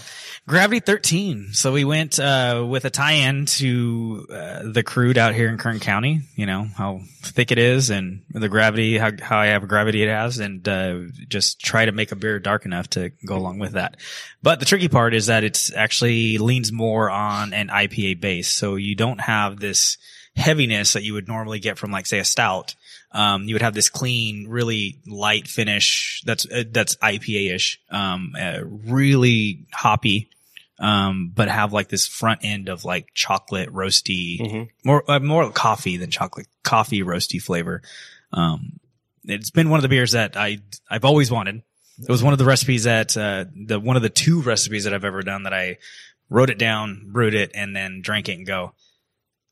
Gravity 13. So we went uh with a tie-in to uh, the crude out here in Kern County. You know how thick it is and the gravity, how how I have gravity it has, and uh, just try to make a beer dark enough to go along with that. But the tricky part is that it's actually leans more on an IPA base, so you don't have this heaviness that you would normally get from like say a stout. Um, you would have this clean, really light finish that's uh, that's IPA-ish, um, uh, really hoppy, um, but have like this front end of like chocolate roasty, Mhm. more uh, more coffee than chocolate, coffee roasty flavor. Um, it's been one of the beers that I I've always wanted. It was one of the recipes that uh, the one of the two recipes that I've ever done that I wrote it down, brewed it, and then drank it and go.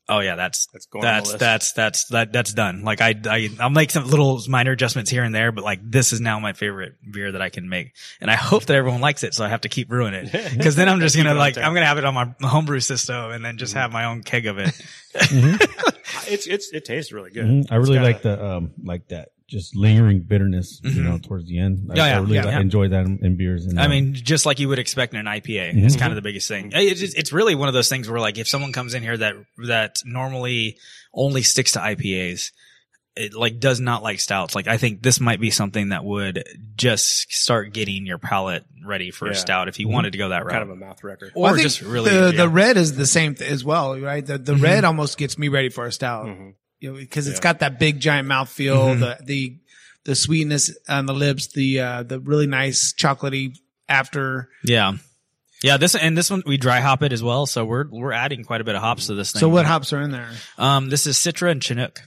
Oh yeah, that's that's going. on the that's list. that's that's that that's done. Like I I I'll make some little minor adjustments here and there, but like this is now my favorite beer that I can make, and I hope that everyone likes it. So I have to keep brewing it because then I'm just gonna like. I'm gonna have it on my homebrew system and then just have my own keg of it. It's it's it tastes really good. Mhm. I really like the, um, like that just lingering bitterness, you Mhm. know, towards the end. I, Yeah, yeah, I really yeah, yeah. enjoy that in, in beers. And, I um, mean, just like you would expect in an IPA, Mm-hmm. it's kind of the biggest thing. It's, just- it's really one of those things where like if someone comes in here that that normally only sticks to IPAs, it like does not like stouts. Like I think this might be something that would just start getting your palate ready for a Yeah. stout if you wanted to go that route, kind of a mouth record. or I think just really the yeah. Mm-hmm. the red is the same th- as well, right? The the red almost gets me ready for a stout. You know, because it's Yeah. got that big giant mouth feel, Mhm. the the the sweetness on the lips, the uh the really nice chocolatey after. yeah. Yeah, this and this one we dry hop it as well, so we're we're adding quite a bit of hops to this thing. So what hops are in there? Um, this is Citra and Chinook.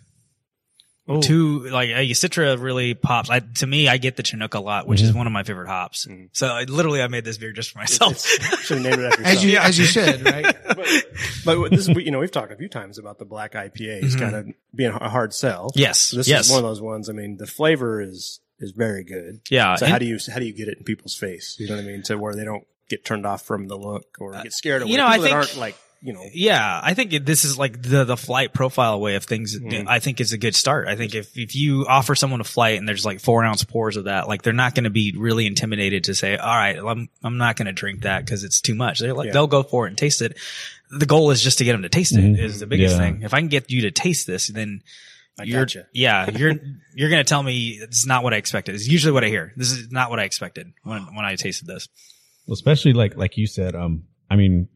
Oh. Two like uh, Citra really pops. I, to me, I get the Chinook a lot, which is one of my favorite hops. Mhm. So I, literally, I made this beer just for myself. Should have named it after As you yourself. as you should, right? but this is you know we've talked a few times about the black IPAs Mhm. kind of being a hard sell. yes, This yes, is one of those ones. I mean, the flavor is is very good. yeah. So and- how do you how do you get it in people's face? You know what I mean? To where they don't get turned off from the look or get scared of Uh, you it. know, I People that think- aren't like you know. Yeah, I think this is like the the flight profile way of things. Mhm. I think is a good start. I think if if you offer someone a flight and there's like four ounce pours of that, like they're not going to be really intimidated to say, "All right, I'm I'm not going to drink that because it's too much." They're like Yeah. they'll go for it and taste it. The goal is just to get them to taste it. Mhm. Is the biggest Yeah. thing. If I can get you to taste this, then I you're gotcha. yeah you're you're going to tell me it's not what I expected. It's usually what I hear. This is not what I expected when when I tasted this. Well, especially like like you said um i mean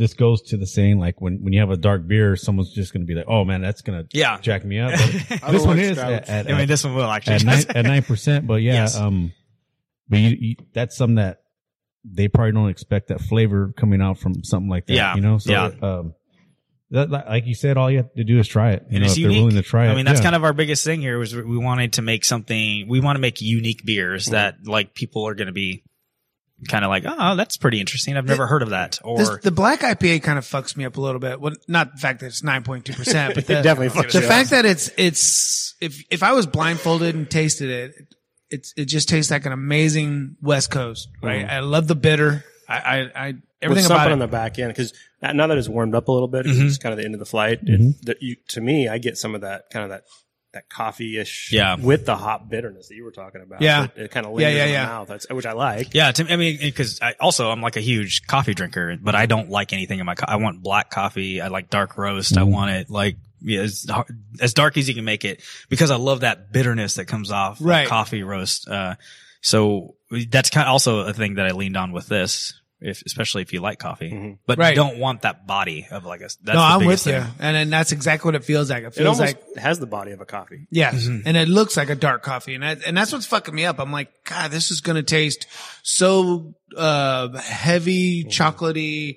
this goes to the saying like when when you have a dark beer someone's just gonna be like oh man that's gonna Yeah. jack me up this one is at, at, I mean, this one will actually. at nine percent but yeah Yes. um but you, you that's something that they probably don't expect that flavor coming out from something like that Yeah. you know so Yeah. um that, that- like you said all you have to do is try it you and know it's if unique. they're willing to try it I mean, that's yeah. kind of our biggest thing here was we wanted to make something. We want to make unique beers Mm-hmm. that like people are going to be kind of like, oh, that's pretty interesting. I've never heard of that. Or This, the black IPA kind of fucks me up a little bit. Well, not the fact that it's nine point two percent, but the, It definitely fucks the fact up. that it's it's if if I was blindfolded and tasted it, it's it just tastes like an amazing West Coast. Right? Mhm. I love the bitter. I I, I everything something about on the back end because now that it's warmed up a little bit, Mhm. it's kind of the end of the flight. Mhm. It, that you, to me, I get some of that kind of that that coffee ish, Yeah. with the hop bitterness that you were talking about. Yeah. it, it kind of Yeah, lingers yeah, in yeah. the mouth, That's, which I like. yeah, to, I mean, because I also I'm like a huge coffee drinker, but I don't like anything in my. Co- I want black coffee. I like dark roast. I Mhm. want it like yeah, as, as dark as you can make it because I love that bitterness that comes off of Right. coffee roast. Uh, so that's kind of also a thing that I leaned on with this. If, especially if you like coffee, Mhm. but Right. you don't want that body of like a. That's no, the I'm with biggest you, thing. and then that's exactly what it feels like. It It feels almost like has the body of a coffee. yeah, Mhm. and it looks like a dark coffee, and that, and that's what's fucking me up. I'm like, God, this is gonna taste so uh heavy, chocolatey.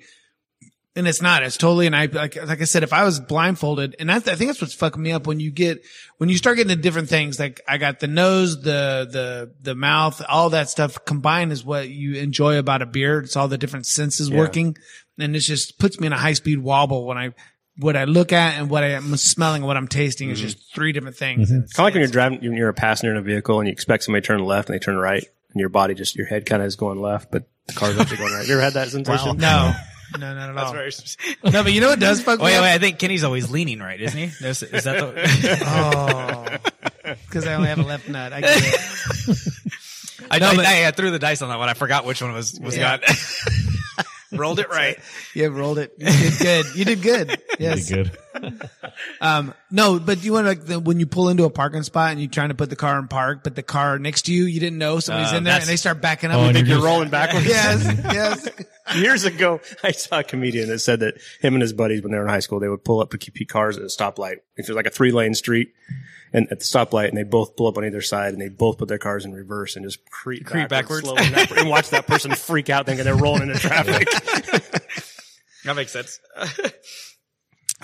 And it's not. It's totally. And I like like I said, if I was blindfolded, and that's, I think that's what's fucking me up when you get when you start getting the different things. Like I got the nose, the the the mouth, all that stuff combined is what you enjoy about a beer. It's all the different senses working, and it just puts me in a high speed wobble when I what I look at and what I'm smelling and what I'm tasting is mm-hmm. just three different things. Mm-hmm. It's- Kind of like when you're driving, when you're a passenger in a vehicle and you expect somebody to turn left and they turn right, and your body just your head kind of is going left, but the car's actually going right. You ever had that sensation? no, no, not at all. very. No, but you know what does fuck me Wait, up? wait. I think Kenny's always leaning right, isn't he? Is, is that the? Oh, because I only have a left nut. I get it. I, No, I, but- I, I threw the dice on that one. I forgot which one was was Yeah. got. Rolled it right. You rolled it. You did good. You did good. Yes. Pretty good. Um, no, but you want like the, when you pull into a parking spot and you're trying to put the car in park, but the car next to you, you didn't know somebody's Uh, in there and they start backing up. Oh, You and think you're You're rolling backwards. yes, yes. Years ago, I saw a comedian that said that him and his buddies, when they were in high school, they would pull up to keep cars at a stoplight. If there's like a three lane street and at the stoplight and they both pull up on either side and they both put their cars in reverse and just creep, Creep backwards. slowly and, that- and watch that person freak out thinking they're rolling into traffic. That makes sense.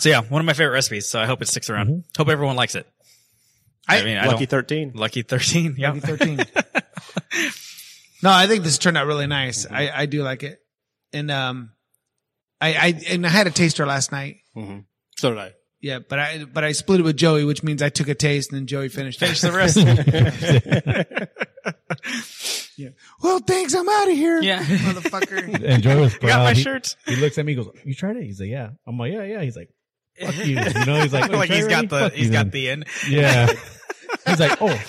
so yeah, one of my favorite recipes. So I hope it sticks around. Mm-hmm. Hope everyone likes it. I, mean, I Lucky don't, 13. lucky thirteen. Yeah, Lucky 13. no, I think this turned out really nice. Mm-hmm. I, I do like it. And, um, I, I, and I had a taster last night. Mm-hmm. So did I. Yeah, but I, but I split it with Joey, which means I took a taste and then Joey finished. Finish the rest. Yeah. Well, thanks. I'm out of here. Yeah. Motherfucker. And Joy was You proud. got my he, shirt. he looks at me, he goes, "You tried it?" He's like, "Yeah." I'm like, "Yeah, yeah." He's like, "Fuck you." You know, he's like, "Oh, like tried he's it got the Fuck he's you got then." the in. yeah." He's like, "Oh,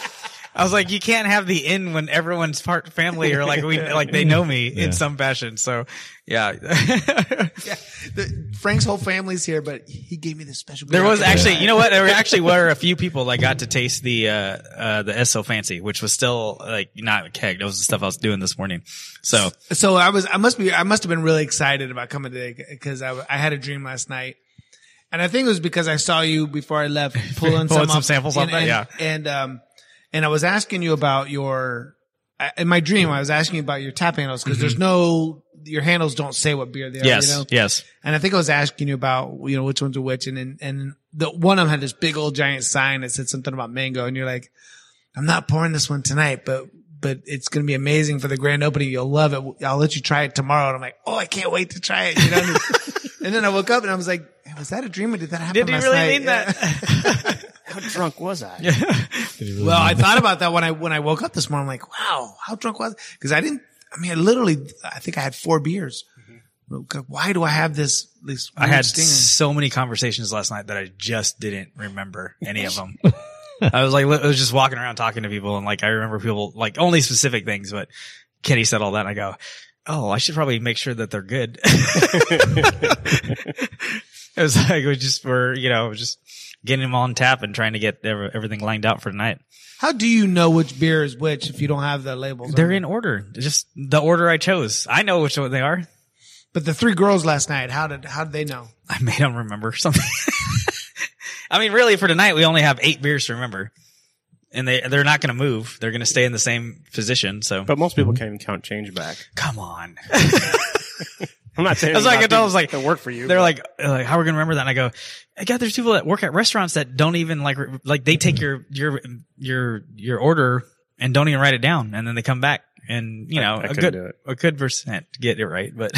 I was like, you can't have the in when everyone's part family or like we like they know me Yeah. in some fashion. So yeah, Yeah. The, Frank's whole family's here, but he gave me this special. there was actually you know what there actually were a few people that got to taste the uh uh the so fancy, which was still like not keg. That was the stuff I was doing this morning. So So I was, I must be, I must have been really excited about coming today because I, I had a dream last night. And I think it was because I saw you before I left pulling, Pulling some, some up. samples off and, that, and, yeah. And, um, and I was asking you about your, in my dream, I was asking you about your tap handles because there's no, your handles don't say what beer they are. Mm-hmm. yes, You know? yes. And I think I was asking you about, you know, which ones are which. And, and, and the one of them had this big old giant sign that said something about mango. And you're like, I'm not pouring this one tonight, but, but it's going to be amazing for the grand opening. You'll love it. I'll let you try it tomorrow. And I'm like, Oh, I can't wait to try it. You know? and then I woke up and I was like, "Hey, was that a dream or did that happen? Did last really night?" mean Yeah. that? How drunk was I? really Well, I thought about that when I, when I woke up this morning. I'm like, wow, how drunk was I? Cause I didn't, I mean, I literally, I think I had four beers. Mm-hmm. Why do I have this, this I had stinger? so many conversations last night that I just didn't remember any of them. I was like, I was just walking around talking to people and like, I remember people like only specific things, but Kenny said all that and I go, Oh, I should probably make sure that they're good. it was like, we just were, you know, just getting them on tap and trying to get ev- everything lined out for tonight. How do you know which beer is which if you don't have the labels? They're on in order, just the order I chose. I know which one they are. But the three girls last night, how did how did they know? I made them remember something. I mean, really, for tonight, we only have eight beers to remember, and they they're not going to move. They're going to stay in the same position. So But most people can't even count change back. come on. I'm not saying That's like I not told- I was like, to work for you. They're like, uh, like, how are we going to remember that? And I go, I got there's people that work at restaurants that don't even like like they take your your your your order and don't even write it down, and then they come back. And you know, I a couldn't good do it. a good percent get it right, but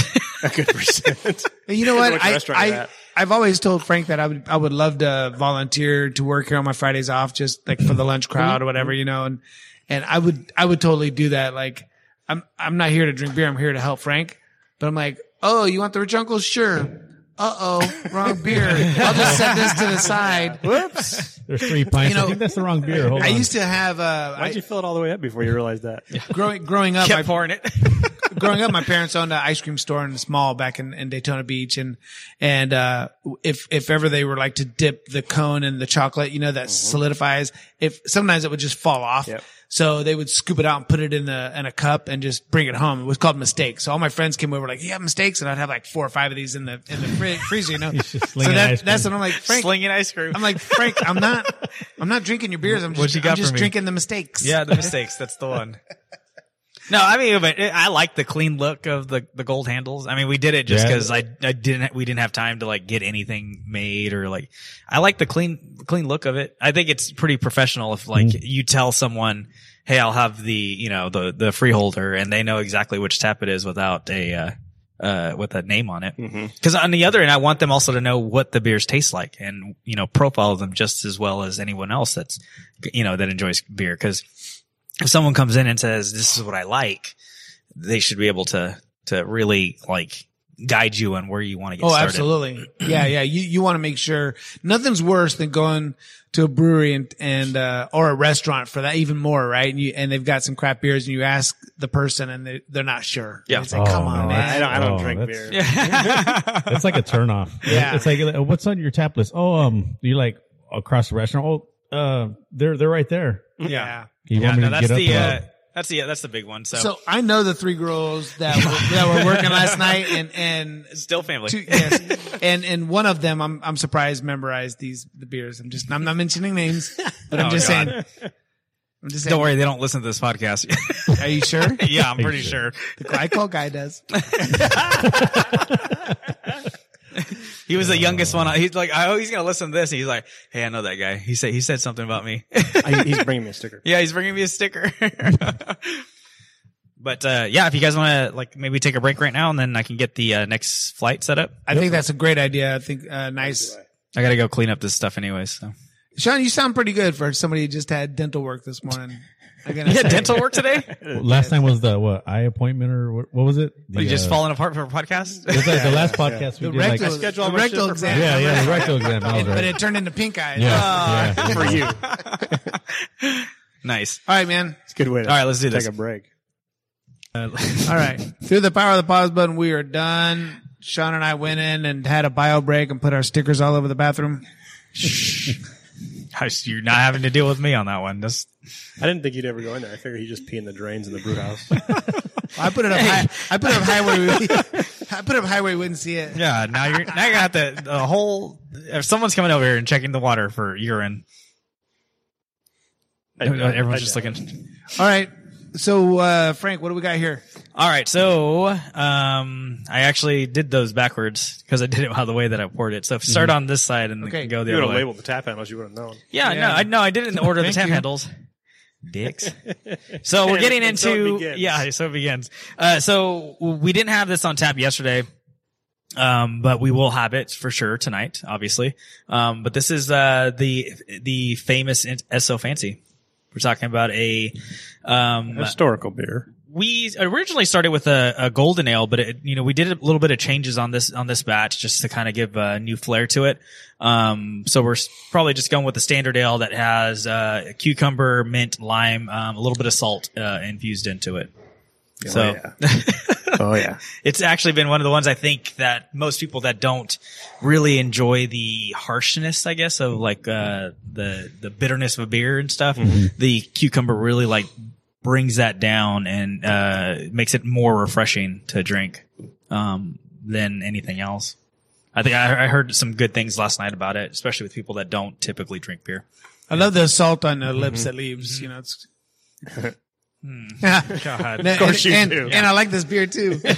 a good percent. You know what? I, I I've always told Frank that I would I would love to volunteer to work here on my Fridays off, just like for the lunch crowd or whatever, you know. And and I would I would totally do that. Like I'm I'm not here to drink beer. I'm here to help Frank. But I'm like, oh, you want the rich uncle? Sure. Uh oh, wrong beer. I'll just set this to the side. Whoops. There's three pints. You know, I think that's the wrong beer. Hold I on. used to have uh, Why'd I, you fill it all the way up before you realized that? growing growing up. kept my, pouring it. growing up, my parents owned an ice cream store in the mall back in, in Daytona Beach. And, and, uh, if, if ever they were like to dip the cone in the chocolate, you know, that solidifies, if sometimes it would just fall off. Yep. So they would scoop it out and put it in the, in a cup and just bring it home. It was called mistakes. So all my friends came over like, you have mistakes. And I'd have like four or five of these in the, in the fri- freezer, you know? so that, that's what I'm like, Frank, Slinging ice cream. I'm like, Frank, I'm not, I'm not drinking your beers. I'm just, you got I'm just drinking the mistakes. yeah, the mistakes. That's the one. No, I mean, but I like the clean look of the, the gold handles. I mean, we did it just Yeah. because I, I didn't, we didn't have time to like get anything made or like, I like the clean, clean look of it. I think it's pretty professional if like you tell someone, Hey, I'll have the, you know, the, the freeholder and they know exactly which tap it is without a, uh, uh, with a name on it. Cause on the other end, I want them also to know what the beers taste like and, you know, profile them just as well as anyone else that's, you know, that enjoys beer. Cause if someone comes in and says, this is what I like, they should be able to, to really like guide you on where you want to get started. Oh, started. absolutely. Yeah, yeah. You you want to make sure nothing's worse than going to a brewery and and uh, or a restaurant for that even more, right? And you and they've got some crap beers and you ask the person and they they're not sure. Yeah. It's like, come Oh, on, no, man. I don't, I don't Oh, drink that's- beer. It's like a turnoff. Yeah. It's like, what's on your tap list? Oh, um, you like across the restaurant? Oh, uh, they're, they're right there. yeah. You Yeah, want me no, to that's get up the, and- uh, that's the, that's the big one. So, So I know the three girls that were, that were working last night and and still family. two, yes, and and one of them I'm I'm surprised memorized these the beers. I'm just I'm not mentioning names, but I'm Oh, just God. saying. I'm just saying. Don't worry, they don't listen to this podcast. Are you sure? yeah, I'm pretty sure. The glycol guy does. He was the youngest one. He's like, I oh, he's gonna listen to this. And he's like, hey, I know that guy. He said he said something about me. I, he's bringing me a sticker. yeah, he's bringing me a sticker. but uh, yeah, if you guys want to like maybe take a break right now, and then I can get the uh, next flight set up. I think that's a great idea. I think uh, nice. I gotta go clean up this stuff anyways. So Sean, you sound pretty good for somebody who just had dental work this morning. I gotta you had say. dental work today. last time was the what eye appointment or what, what was it? The, Are you just uh, falling apart for a podcast? It was like the last podcast The we did. Like, rectal, schedule all the my rectal for exam. yeah, yeah, the rectal exam. I was But right. it turned into pink eye. yeah, yeah. For you. nice. All right, man. It's a good way to All right, let's do take this. a break. All right. Through the power of the pause button, we are done. Sean and I went in and had a bio break and put our stickers all over the bathroom. Gosh, You're not having to deal with me on that one. Just I didn't think you'd ever go in there. I figured he'd just pee in the drains in the brew house. I put it up high. I put it up high where I put it up high where we wouldn't see it. yeah. Now you're now you're gonna have to the whole. If someone's coming over here and checking the water for urine, I- everyone's I just doubt looking. All right. So, uh, Frank, what do we got here? All right, so um, I actually did those backwards because I did it by the way that I poured it. So if start on this side and Okay. go the other way. You would have labeled the tap handles. You would have known. Yeah, Yeah. no, I no, I did it in the order of the tap you. handles. Dicks. So we're getting and so into yeah, so it begins. Uh, so we didn't have this on tap yesterday. Um, but we will have it for sure tonight, obviously. Um, but this is, uh, the, the famous SO Fancy. We're talking about a, um, Historical beer. We originally started with a, a golden ale, but it, you know, we did a little bit of changes on this, on this batch just to kind of give a new flair to it. Um, so we're probably just going with the standard ale that has, uh, cucumber, mint, lime, um, a little bit of salt, uh, infused into it. So yeah. Oh yeah. it's actually been one of the ones I think that most people that don't really enjoy the harshness, I guess, of like uh, the the bitterness of a beer and stuff. The cucumber really like brings that down and uh, makes it more refreshing to drink um, than anything else. I think I, I heard some good things last night about it, especially with people that don't typically drink beer. I love the salt on the lips that leaves. You know, it's. God. And, course you and, do. and I like this beer too.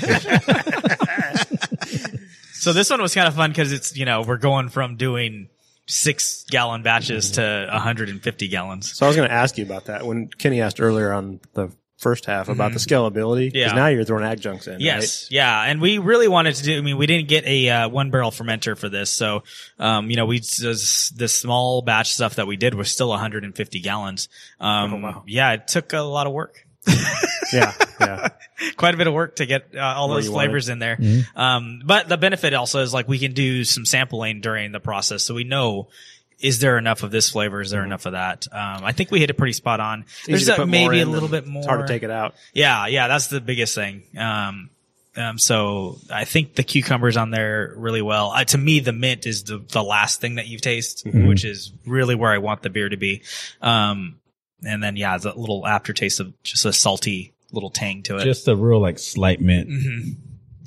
So this one was kind of fun because it's you know we're going from doing six gallon batches to 150 gallons. So I was going to ask you about that when Kenny asked earlier on the first half about the scalability. Mm-hmm. Yeah. Now you're throwing adjuncts in. Yes, yeah, and we really wanted to do. I mean, we didn't get a uh, one barrel fermenter for this, so um, you know, we this, this small batch stuff that we did was still 150 gallons. Um, Oh, wow. Yeah, it took a lot of work. Yeah. Yeah. quite a bit of work to get uh, all Where those flavors in there. Um, but the benefit also is like we can do some sampling during the process, so we know is there enough of this flavor, is there enough of that. Um, I think we hit it pretty spot on. Easy There's maybe a little bit more. It's hard to take it out. Yeah, yeah, that's the biggest thing. Um, um, so I think the cucumbers on there really well. Uh, to me, the mint is the, the last thing that you taste, which is really where I want the beer to be. Um, and then yeah, it's a little aftertaste of just a salty little tang to it. Just a real like slight mint.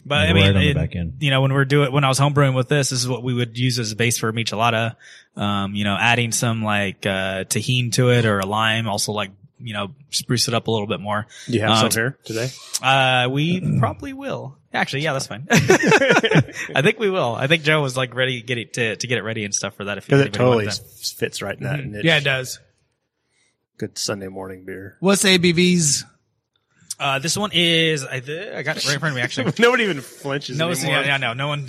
But I mean, it- back end. you know, when we're doing, when I was homebrewing with this, this is what we would use as a base for a michelada. Um, you know, adding some like, uh, Tajin to it or a lime, also like you know, spruce it up a little bit more. Do you have Um, some here today? Uh, we probably will. Actually, yeah, that's fine. I think we will. I think Joe was like ready to get it to, to get it ready and stuff for that. If Because it anybody wanted totally that. fits right in that niche. Yeah, it does. Good Sunday morning beer. What's ABVs? Uh, this one is I, th- I got it right in front of me actually. Nobody even flinches no, anymore. yeah, yeah, no, no one.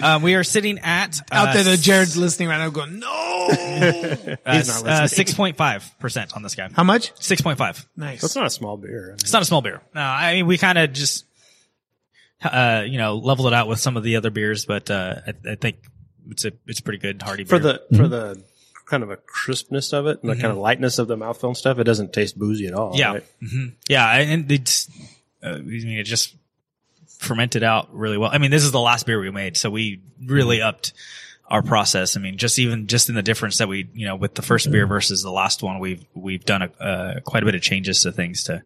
um, we are sitting at Out uh, there, the Jared's listening right now going, no. uh, He's not listening. six point five percent on this guy. How much? Six point five. Nice. That's not a small beer. I mean, It's not a small beer. No, I mean we kind of just, uh, you know, leveled it out with some of the other beers, but uh, I, I think it's a it's pretty good hearty for beer. the for the kind of a crispness of it and the kind of lightness of the mouthfeel and stuff, it doesn't taste boozy at all. yeah, right? hmm yeah, and it's uh, I mean it just fermented out really well. I mean this is the last beer we made, so we really upped our process. I mean, just even just in the difference that we, you know, with the first beer versus the last one, we've we've done a, uh, quite a bit of changes to things to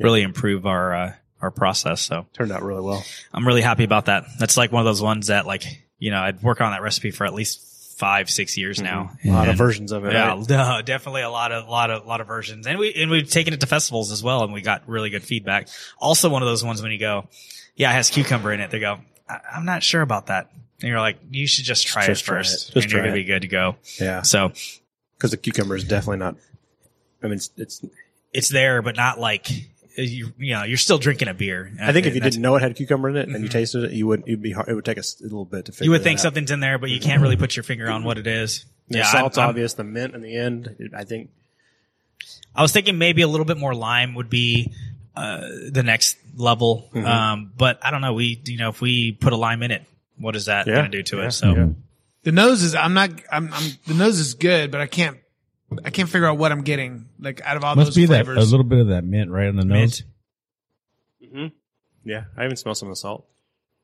really improve our uh, our process. So Turned out really well. I'm really happy about that. That's like one of those ones that like, you know, I'd work on that recipe for at least five, six years now. Mm-hmm. A lot of versions of it. Yeah, right? no, definitely a lot of, lot of, lot of versions. And we, and we've taken it to festivals as well and we got really good feedback. Also one of those ones when you go, yeah, it has cucumber in it. They go, I- I'm not sure about that. And you're like, you should just try Just it try first it. Just and you're try going to it. be good to go. Yeah. So Because the cucumber is definitely not. I mean, it's. it's it's there, but not like, you, you know, you're still drinking a beer. I think if you didn't know it had cucumber in it and you tasted it, you would. It'd be hard. It would take us a little bit to figure. Out. You would that think out. something's in there, but you can't really put your finger on what it is. The I'm- salt's I'm- obvious. The mint in the end. it- I think. I was thinking maybe a little bit more lime would be uh, the next level. Mm-hmm. Um, but I don't know. We, you know, if we put a lime in it, what is that Yeah, going to do to yeah, it? So yeah. The nose is, I'm not, I'm, I'm, the nose is good, but I can't, I can't figure out what I'm getting. Like out of all Must those be that a little bit of that mint right on the nose. Mint. Yeah, I even smell some of the salt.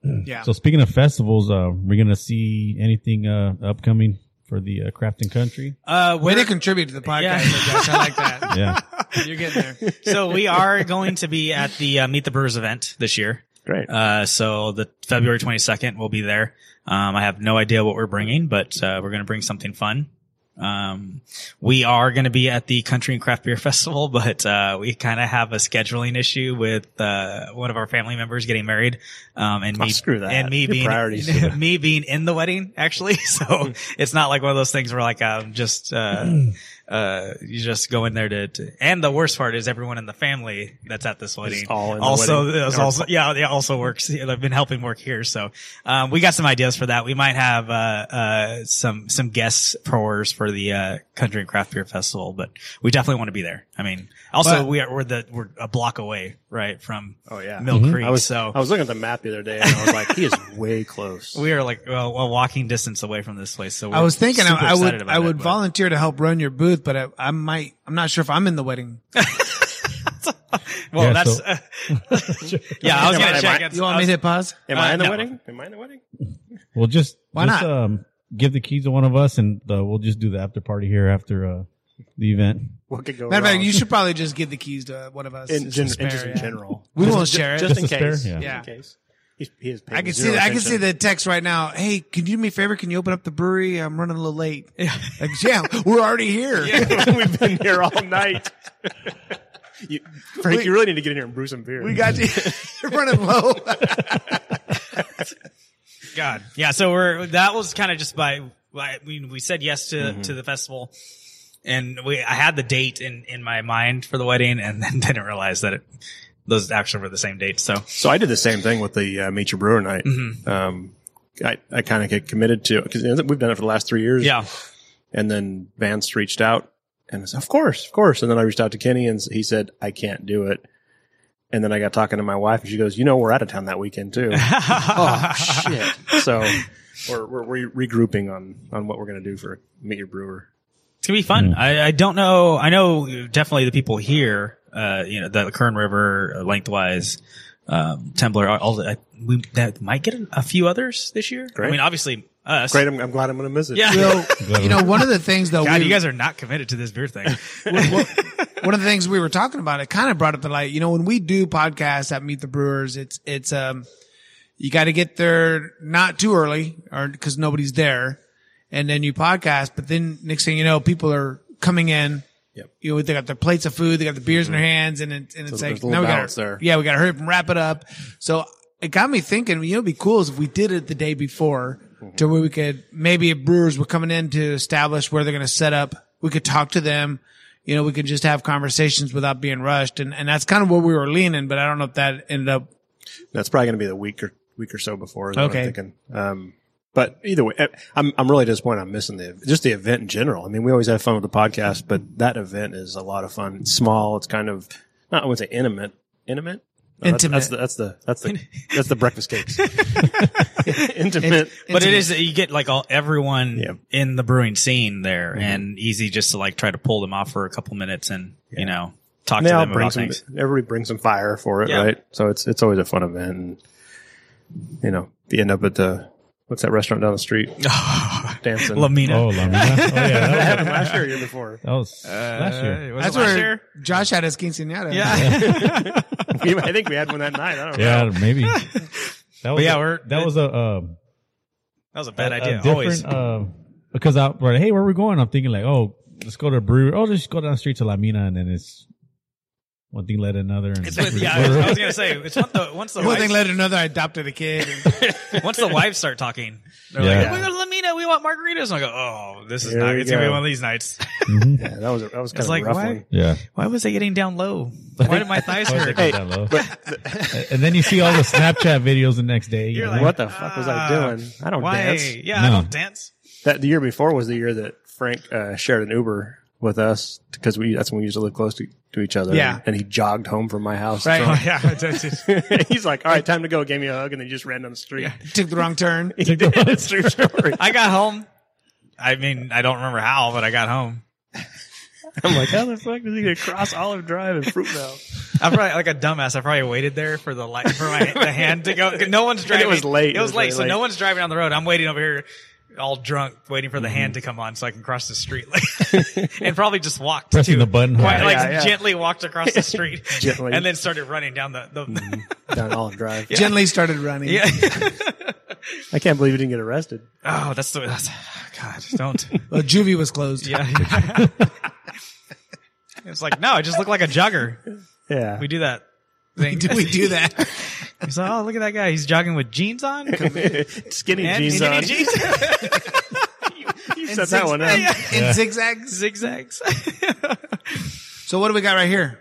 yeah. So speaking of festivals, uh, we're gonna see anything uh, upcoming for the uh, Crafting Country. Uh, Way we're, to contribute to the podcast, Yeah. though, I like that. Yeah, You're getting there. so we are going to be at the uh, Meet the Brewers event this year. Great. Uh, so the February 22nd we'll be there. Um, I have no idea what we're bringing, but, uh, we're going to bring something fun. Um, we are going to be at the Country and Craft Beer Festival, but, uh, we kind of have a scheduling issue with, uh, one of our family members getting married. Um, and Oh, me, screw that. and me Your being, me being in the wedding, actually. So it's not like one of those things where like, I'm just, uh, uh, you just go in there to, to, and the worst part is everyone in the family that's at this wedding all in the also, wedding. also, yeah, yeah, also works. I've been helping work here. So, um, we got some ideas for that. We might have, uh, uh, some, some guest pourers for the, uh, country and craft beer festival, but we definitely want to be there. I mean, also But- we are, we're the, we're a block away, right? From Oh yeah. Mill Creek. I was so I was looking at the map the other day and I was like, he is way close. we are like well, a walking distance away from this place. So I we're was thinking super I, I would, about I it, would but- volunteer to help run your booth, but I, I might, I'm not sure if I'm in the wedding. Well, Yeah, that's, so- uh, yeah, I was gonna am check. I- You want I me to pause? Am I Uh, in the no. wedding? Am I in the wedding? well, just Why just, not? Um, give the keys to one of us, and uh, we'll just do the after party here after uh, the event. What could go Matter of fact, you should probably just give the keys to one of us. in, Just gen- to spare, just in yeah. general. We Just- won't ju- share it. Just, Just in a spare? case. Yeah. Yeah. In case. He's, he is paying I can see zero the, I can see attention. the text right now. Hey, can you do me a favor? Can you open up the brewery? I'm running a little late. Like, yeah, we're already here. We've been here all night. you, Frank, We- you really need to get in here and brew some beer. We got you. You're running low. God, yeah. So we're that was kind of just by, by we we said yes to Mm-hmm. to the festival, and we I had the date in in my mind for the wedding, and then didn't realize that it those actually were the same date. So So I did the same thing with the uh, Meet Your Brewer night. Mm-hmm. Um, I, I kind of get committed to because we've done it for the last three years. yeah, And then Vance reached out and I said, of course, of course. And then I reached out to Kenny and he said, I can't do it. And then I got talking to my wife and she goes, you know, we're out of town that weekend too. oh shit. So we're, we're, we're regrouping on, on what we're going to do for Meet Your Brewer. It's gonna be fun. I, I don't know. I know definitely the people here, uh, you know, the Kern River, uh, lengthwise, um, Temblor, all the, I, we that might get a, a few others this year. I mean, obviously us. Great. I'm, I'm glad I'm going to miss it. Yeah. So, you know, one of the things though, God, we, you guys are not committed to this beer thing. one of the things we were talking about, it kind of brought up the light. You know, when we do podcasts at Meet the Brewers, it's it's um, you got to get there not too early, or because nobody's there, and then you podcast. But then next thing you know, people are coming in Yep. You know, they got their plates of food, they got the beers in their hands, and it, and it's there's like now we got there. yeah, we got to hurry up and wrap it up. So it got me thinking. You know, it'd be cool is if we did it the day before, Mm-hmm. to where we could maybe if brewers were coming in to establish where they're going to set up. We could talk to them. You know, we could just have conversations without being rushed, and and that's kind of where we were leaning. But I don't know if that ended up That's probably going to be the week or week or so before. Okay. I'm thinking. Um, but either way, eh, I'm I'm really disappointed. I'm missing the just the event in general. I mean, we always have fun with the podcast, but that event is a lot of fun. It's small. It's kind of not I would say intimate. Intimate. No, that's- Intimate. That's, the that's the that's the that's the breakfast cakes. intimate. But it is you get like all everyone Yeah. in the brewing scene there, and easy just to like try to pull them off for a couple minutes and you know talk And to them bring about some. things. Everybody brings some fire for it, Yeah. right? So it's it's always a fun event, and you know, you end up at the what's that restaurant down the street dancing. Lamina. Oh, Lamina. Oh, yeah. that That happened last year, or year before. was, that was last year. Uh, was that's it last where year? Josh had his quinceanera. Yeah. We- I think we had one that night. I don't know. Yeah, maybe. That was yeah, a, we're- that was a um That was a bad a- a idea. different, Always. uh, because I right, hey, where are we going? I'm thinking like, oh, let's go to a brewery. Oh, let's just go down the street to Lamina, and then it's one thing led another. And It's with- yeah, I was, I was gonna say it's once the once the One thing led to another. I adopted a kid. once the wives start talking, they're Yeah. like, "We go to Lamina, we want margaritas." And I go, "Oh, this is Here not. we It's gonna be one of these nights." Mhm. Yeah, that was a, that was kind of like, rough why- one. yeah. Why was I getting down low? Why did my thighs hurt? it down low? and then you see all the Snapchat videos the next day. You're know? like, What the fuck was I Ah, doing? I don't Why? dance. Yeah, I don't dance. That the year before was the year that Frank uh, shared an Uber with us because we that's when we used to live close to, to each other. Yeah. and he jogged home from my house. Right. drunk. yeah, that's it. He's like, "All right, time to go." Gave me a hug, and then just ran down the street. Took the wrong turn. He did. It's true story. I got home. I mean, I don't remember how, but I got home. I'm like, how the fuck does he get across Olive Drive and Fruitvale? I'm probably like a dumbass. I probably waited there for the light for my the hand to go. No one's driving. It was late. It was, late, really so late. no one's driving on the road. I'm waiting over here, all drunk, waiting for the hand mm-hmm. to come on so I can cross the street, and probably just walked Pressing too. the button Quite, hard. like Yeah, yeah. gently walked across the street, Gently. and then started running down the. the mm-hmm. Down Olive Drive. Gently started running. yeah. I can't believe he didn't get arrested. oh, that's the. That's, God, don't. Well, juvie was closed. Yeah. it's like no, I just look like a jogger. Yeah, We do that. Thing. Do we do that? He's like, oh, look at that guy. He's jogging with jeans on. skinny And jeans skinny on. jeans. You set that one up. In zigzags. Zigzags. So what do we got right here?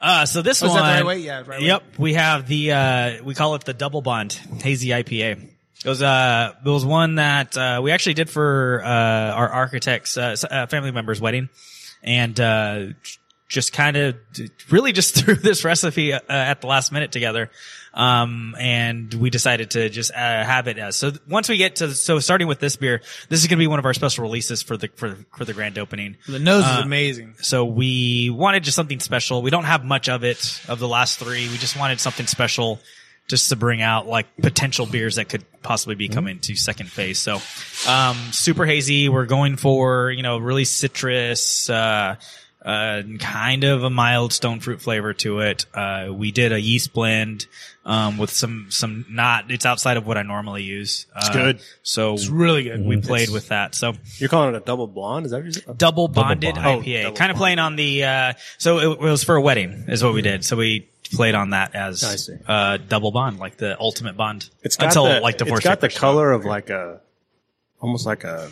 Uh, so this Oh, is one. that the right way? Yeah, right way. Yep. We have the, uh, we call it the double bond hazy IPA. It was, uh, it was one that, uh, we actually did for, uh, our architect's, uh, uh, family member's wedding. And, uh, just kind of really just threw this recipe uh, at the last minute together. Um, and we decided to just uh, have it as so. Once we get to so starting with this beer, this is going to be one of our special releases for the for for the grand opening. The nose is Uh, amazing. So we wanted just something special. We don't have much of it of the last three. We just wanted something special just to bring out like potential beers that could possibly be coming to second phase. So, um, super hazy. We're going for, you know, really citrus, uh, uh, kind of a mild stone fruit flavor to it. Uh, we did a yeast blend, um, with some, some not, it's outside of what I normally use. Uh, It's good. So It's really good. we played with that. So, You're calling it a double blonde? Is that what you said? double bonded bond. IPA. Oh, kind of playing on the, uh, so it, it was for a wedding is what we did. So we played on that as, see. uh, double bond, like the ultimate bond. It's got until the, like divorce. It's got the papers. color of like a, almost like a.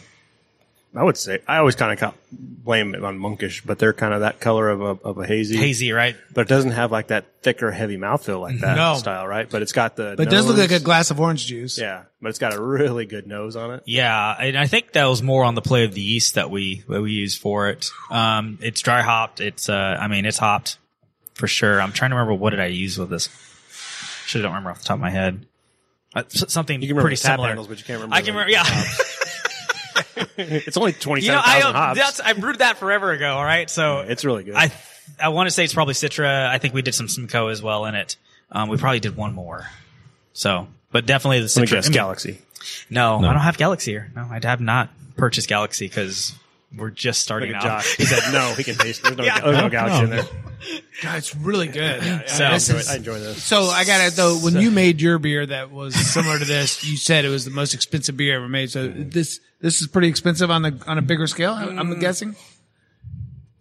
I would say I always kind of blame it on monkish, but they're kind of that color of a of a hazy, hazy, right? but it doesn't have like that thicker, heavy mouthfeel like that No. style, right? But it's got the. But it does look like a glass of orange juice. Yeah, but it's got a really good nose on it. Yeah, and I think that was more on the play of the yeast that we that we used for it. Um, it's dry hopped. It's uh, I mean, it's hopped for sure. I'm trying to remember what did I use with this. Should don't remember off the top of my head. Uh, something You can pretty the similar. handles, but you can't remember. I can remember. Yeah. hops. it's only twenty You know, I hops. that's I brewed that forever ago. All right, so it's really good. I I want to say it's probably Citra. I think we did some Simcoe as well in it. Um, we probably did one more. So, but definitely the Let me Citra. guess, I mean, Galaxy. No, I don't have Galaxy here. No, I have not purchased Galaxy because we're just starting at out. Josh. He said no. He can taste. There's no, Yeah. there's no Galaxy in there. God, it's really good. So- I enjoy, is- I enjoy this. So I got it though. When you made your beer that was similar to this, you said it was the most expensive beer ever made. So this this is pretty expensive on the on a bigger scale. I'm Mm. guessing.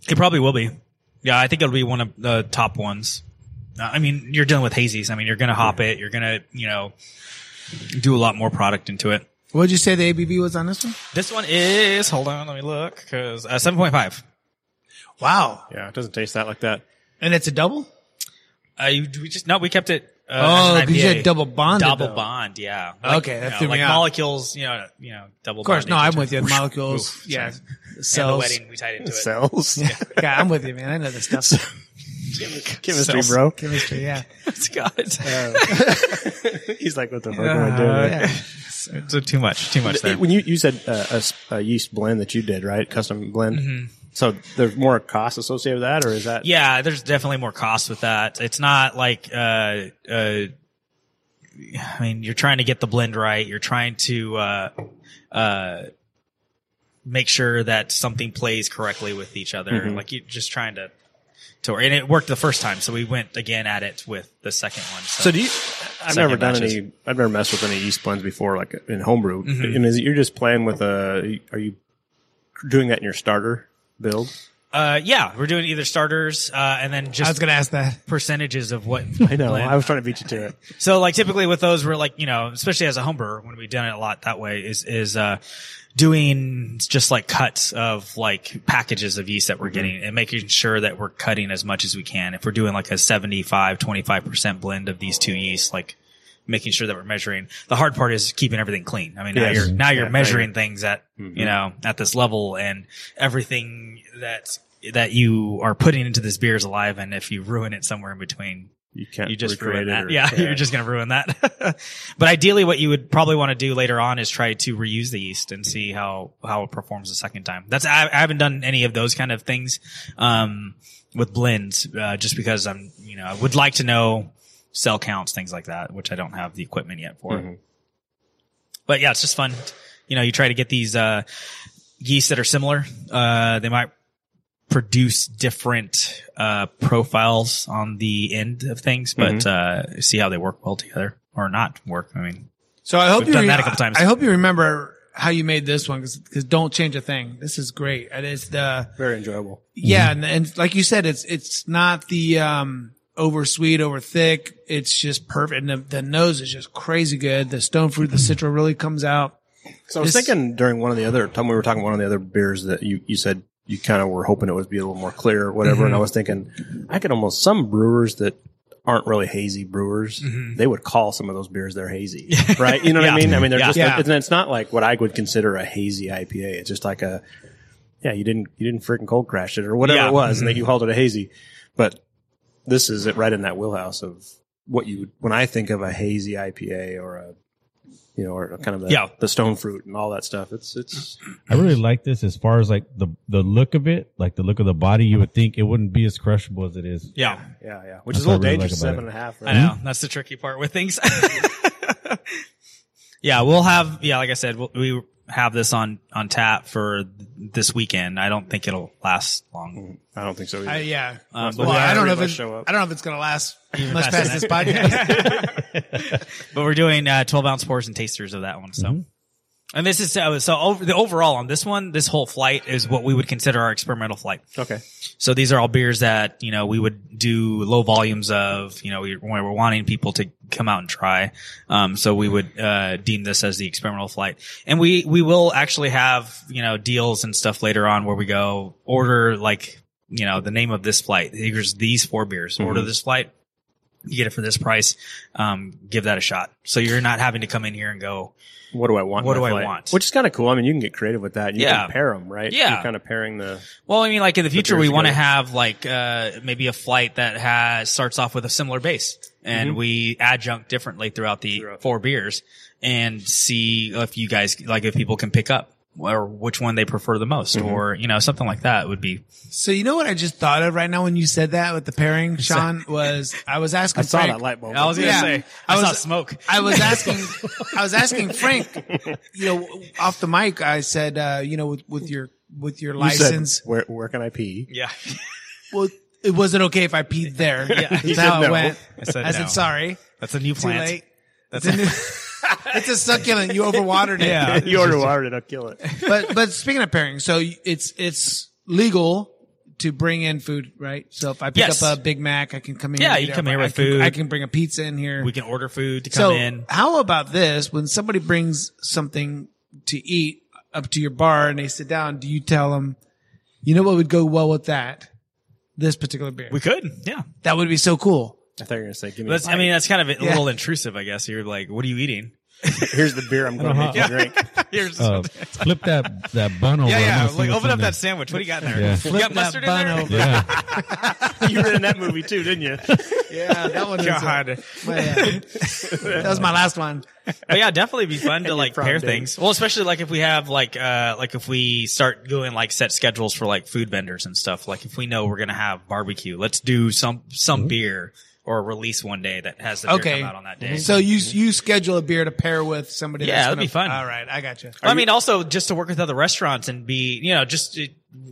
It probably will be. Yeah, I think it'll be one of the top ones. Uh, I mean, you're dealing with hazies. I mean, you're going to hop it. You're going to, you know, do a lot more product into it. What did you say the ABV was on this one? This one is, hold on, let me look, because uh, 7.5. Wow. Yeah, it doesn't taste that like that. And it's a double? Uh, you, we just, no, we kept it. Uh, Oh, as an 'cause you had double bonded, Double though. bond, yeah. Okay, that you know, me like out. molecules, you know, you know, double Of course, no, I'm with you. Whoosh, Molecules. whoosh, yeah. sorry. And the wedding, we tied into it. Cells. Yeah, I'm with you, man. I know this stuff. Chemistry, Cells. bro. Chemistry, yeah. God. He's like, what the fuck am I doing? Uh, yeah. so too much, too much there. When you, you said uh, a s- a, yeast blend that you did, right? Custom blend. So there's more cost associated with that, or is that? Yeah, there's definitely more cost with that. It's not like, uh, uh, I mean, you're trying to get the blend right. You're trying to, uh, uh, make sure that something plays correctly with each other. Like you're just trying to, to, and it worked the first time. So we went again at it with the second one. So, So do you? I've never done batches. any. I've never messed with any yeast blends before, like in homebrew. Mm-hmm. And is it you're just playing with a? Are you doing that in your starter build? uh, yeah, we're doing either starters, uh, and then just I was going to ask that. percentages of what. I know. blend. I was trying to beat you to it. So like typically with those, we're like, you know, especially as a home brewer, when we've done it a lot that way is, is, uh, doing just like cuts of like packages of yeast that we're getting and making sure that we're cutting as much as we can. If we're doing like a 75, 25% blend of these two yeasts, like making sure that we're measuring. The hard part is keeping everything clean. I mean, now Yes. you're, now you're Yeah, measuring things at, you know, at this level and everything that's, that you are putting into this beer is alive. And if you ruin it somewhere in between, You can't. you just ruin it that. or- yeah, you're just going to ruin that. but ideally, what you would probably want to do later on is try to reuse the yeast and see how how it performs the second time. That's I, I haven't done any of those kind of things um, with blends, uh, just because I'm you know I would like to know cell counts, things like that, which I don't have the equipment yet for. Mm-hmm. But yeah, it's just fun. You know, you try to get these uh, yeast that are similar. Uh, they might produce different uh, profiles on the end of things, but Mm-hmm. uh, see how they work well together or not work. I mean, So I hope We've you done that a couple times. I hope you remember how you made this one because don't change a thing. This is great. And it's the Very enjoyable. yeah, and, and like you said, it's it's not the um over sweet, over thick. It's just perfect. And the, the nose is just crazy good. The stone fruit, the citra really comes out. So I was This- thinking during one of the other time we were talking about one of the other beers that you, you said you kind of were hoping it would be a little more clear or whatever. And mm-hmm. I was thinking I could almost some brewers that aren't really hazy brewers, mm-hmm. they would call some of those beers they're hazy, right? You know what I mean? I mean, they're just, Yeah. it's, it's not like what I would consider a hazy IPA. It's just like a, yeah, you didn't, you didn't freaking cold crash it or whatever Yeah. it was and that mm-hmm. you called it a hazy. But this is it right in that wheelhouse of what you would, when I think of a hazy IPA or a, you know, or kind of the, Yeah. the stone fruit and all that stuff. It's, it's, I really like this as far as like the the look of it, like the look of the body. You would think it wouldn't be as crushable as it is. yeah, yeah, yeah, which That's is a little really dangerous, like about seven it. and a half. I know that's the tricky part with things. yeah, we'll have yeah, like I said, we'll, we have this on on tap for this weekend. I don't think it'll last long. I don't think so. Either. I, yeah. Um, well, but I don't know if it, show up. I don't know if it's gonna last much past past this podcast. But we're doing uh, 12 ounce pours and tasters of that one. So, and this is uh, so over the overall on this one, this whole flight is what we would consider our experimental flight. okay. So these are all beers that, you know, we would do low volumes of, you know, we, when we're wanting people to come out and try. Um, so we would, uh, deem this as the experimental flight. And we, we will actually have, you know, deals and stuff later on where we go order like, you know, the name of this flight. Here's these four beers. Order this flight. You get it for this price. Um, give that a shot. So you're not having to come in here and go, What do I want? What do I want? Which is kind of cool. I mean, you can get creative with that. You Yeah. can pair them, right? Yeah. You're kind of pairing the. Well, I mean, like in the future, we want to have like uh, maybe a flight that has starts off with a similar base, and we adjunct differently throughout the Throughout. four beers, and see if you guys like if people can pick up or which one they prefer the most, or you know something like that would be. So you know what I just thought of right now when you said that with the pairing, Sean, was I was asking I saw Frank, that light bulb. I was gonna Yeah. say I I, was- saw smoke. I was asking, I was asking Frank, you know, off the mic. I said, uh, you know, with, with your with your You said, license, where, where can I pee? yeah, well, it wasn't okay if I peed there? Yeah. That's how it no. went. I said I no. sorry, That's a new too plant. late. That's It's a, new, it's a succulent. You overwatered it. Yeah. you overwatered it. and I'll kill it. but but speaking of pairing, so it's it's legal to bring in food, right? So if I pick Yes. up a Big Mac, I can come in. Yeah, and you come it. here I with can- food. I can bring a pizza in here. We can order food to so come in. how about this? When somebody brings something to eat up to your bar and they sit down, do you tell them, you know what would go well with that? This particular beer. We could, yeah. that would be so cool. I thought you were going to say, give me That's, a I mean, that's kind of a Yeah. little intrusive, I guess. You're like, what are you eating? Here's the beer I'm going to make you drink. Here's Uh, flip that that bun over. yeah, I'm yeah. gonna see Like, what's open in up there. that sandwich. What do you got in there? Yeah. You Flip got that mustard in bun there? over. Yeah, you were in that movie too, didn't you? Yeah, that one. is, God. yeah. that was my last one. But yeah, definitely be fun to like prom pair date. things. Well, especially like if we have like uh like if we start doing like set schedules for like food vendors and stuff. Like if we know we're gonna have barbecue, let's do some some beer or release one day that has the beer Okay. come out on that day. So you you schedule a beer to pair with somebody. Yeah, that's that'd gonna- be fun. All right, I got you. I mean, also just to work with other restaurants and be, you know, just uh,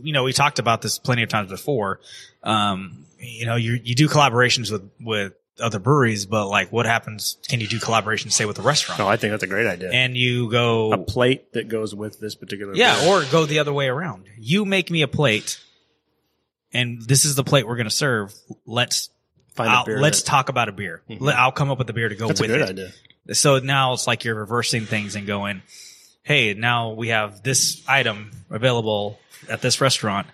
you know, we talked about this plenty of times before. Um, you know, you you do collaborations with with other breweries, but like, what happens? Can you do collaborations, say, with a restaurant? No, I think that's a great idea. and you go, a plate that goes with this particular. yeah, beer. or go the other way around. You make me a plate, and this is the plate we're going to serve. Let's find a I'll- beer. let's that- talk about a beer. Let- I'll come up with a beer to go That's a with good it. idea. So now it's like you're reversing things and going, hey, now we have this item available at this restaurant.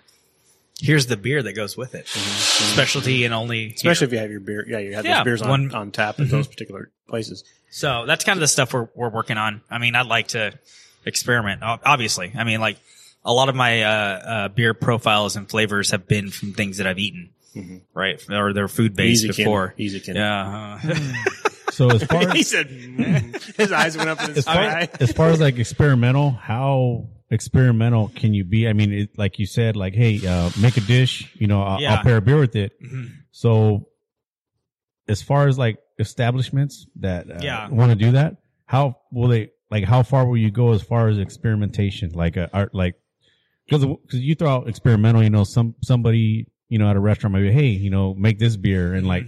Here's the beer that goes with it. Specialty and only. Mm-hmm. Especially here. if you have your beer. Yeah, you have Yeah, those beers on, one- on tap at those particular places. So that's kind of the stuff we're, we're working on. I mean, I'd like to experiment, obviously. I mean, like a lot of my, uh, uh, beer profiles and flavors have been from things that I've eaten, right? Or they're food based Easy, Ken. before. Easy, Ken. Yeah. uh, So as far as, he said, mm. his eyes went up in his as far, eye. as far as like experimental, how experimental can you be? I mean, it, like you said, like hey, uh, make a dish. You know, I'll, Yeah. I'll pair a beer with it. Mhm. So as far as like establishments that uh, Yeah. want to do that, how will they? Like, how far will you go as far as experimentation? Like, uh, art, like because because you throw out experimental, you know, some somebody you know at a restaurant might be, hey, you know, make this beer, and like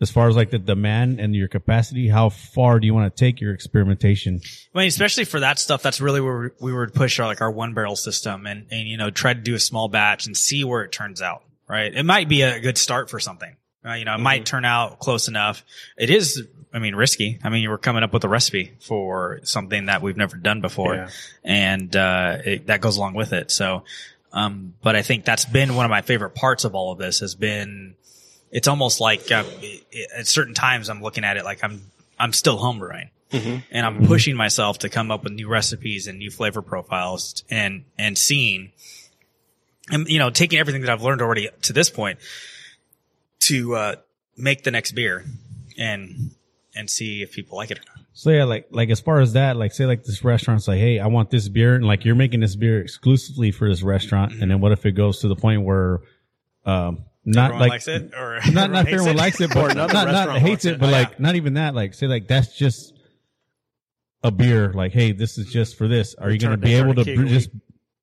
as far as like the demand and your capacity, how far do you want to take your experimentation? I mean, especially for that stuff, that's really where we would push our like our one barrel system and and you know try to do a small batch and see where it turns out. Right? It might be a good start for something. Uh, you know, it might turn out close enough. It is, I mean, risky. I mean, we're coming up with a recipe for something that we've never done before, Yeah. and uh, it, that goes along with it. So, um, but I think that's been one of my favorite parts of all of this has been. It's almost like uh, at certain times I'm looking at it like I'm I'm still homebrewing and I'm pushing myself to come up with new recipes and new flavor profiles and and seeing and you know taking everything that I've learned already to this point to uh, make the next beer and and see if people like it or not. So yeah, like like as far as that, like say like this restaurant's like, hey, I want this beer, and like you're making this beer exclusively for this restaurant, and then what if it goes to the point where, um, not Everyone like likes it or not not everyone it? likes it, but not not hates it, but Oh, like yeah. not even that. Like say like that's just a beer. Like hey, this is just for this. Are you going to be able to return a keg brew, a just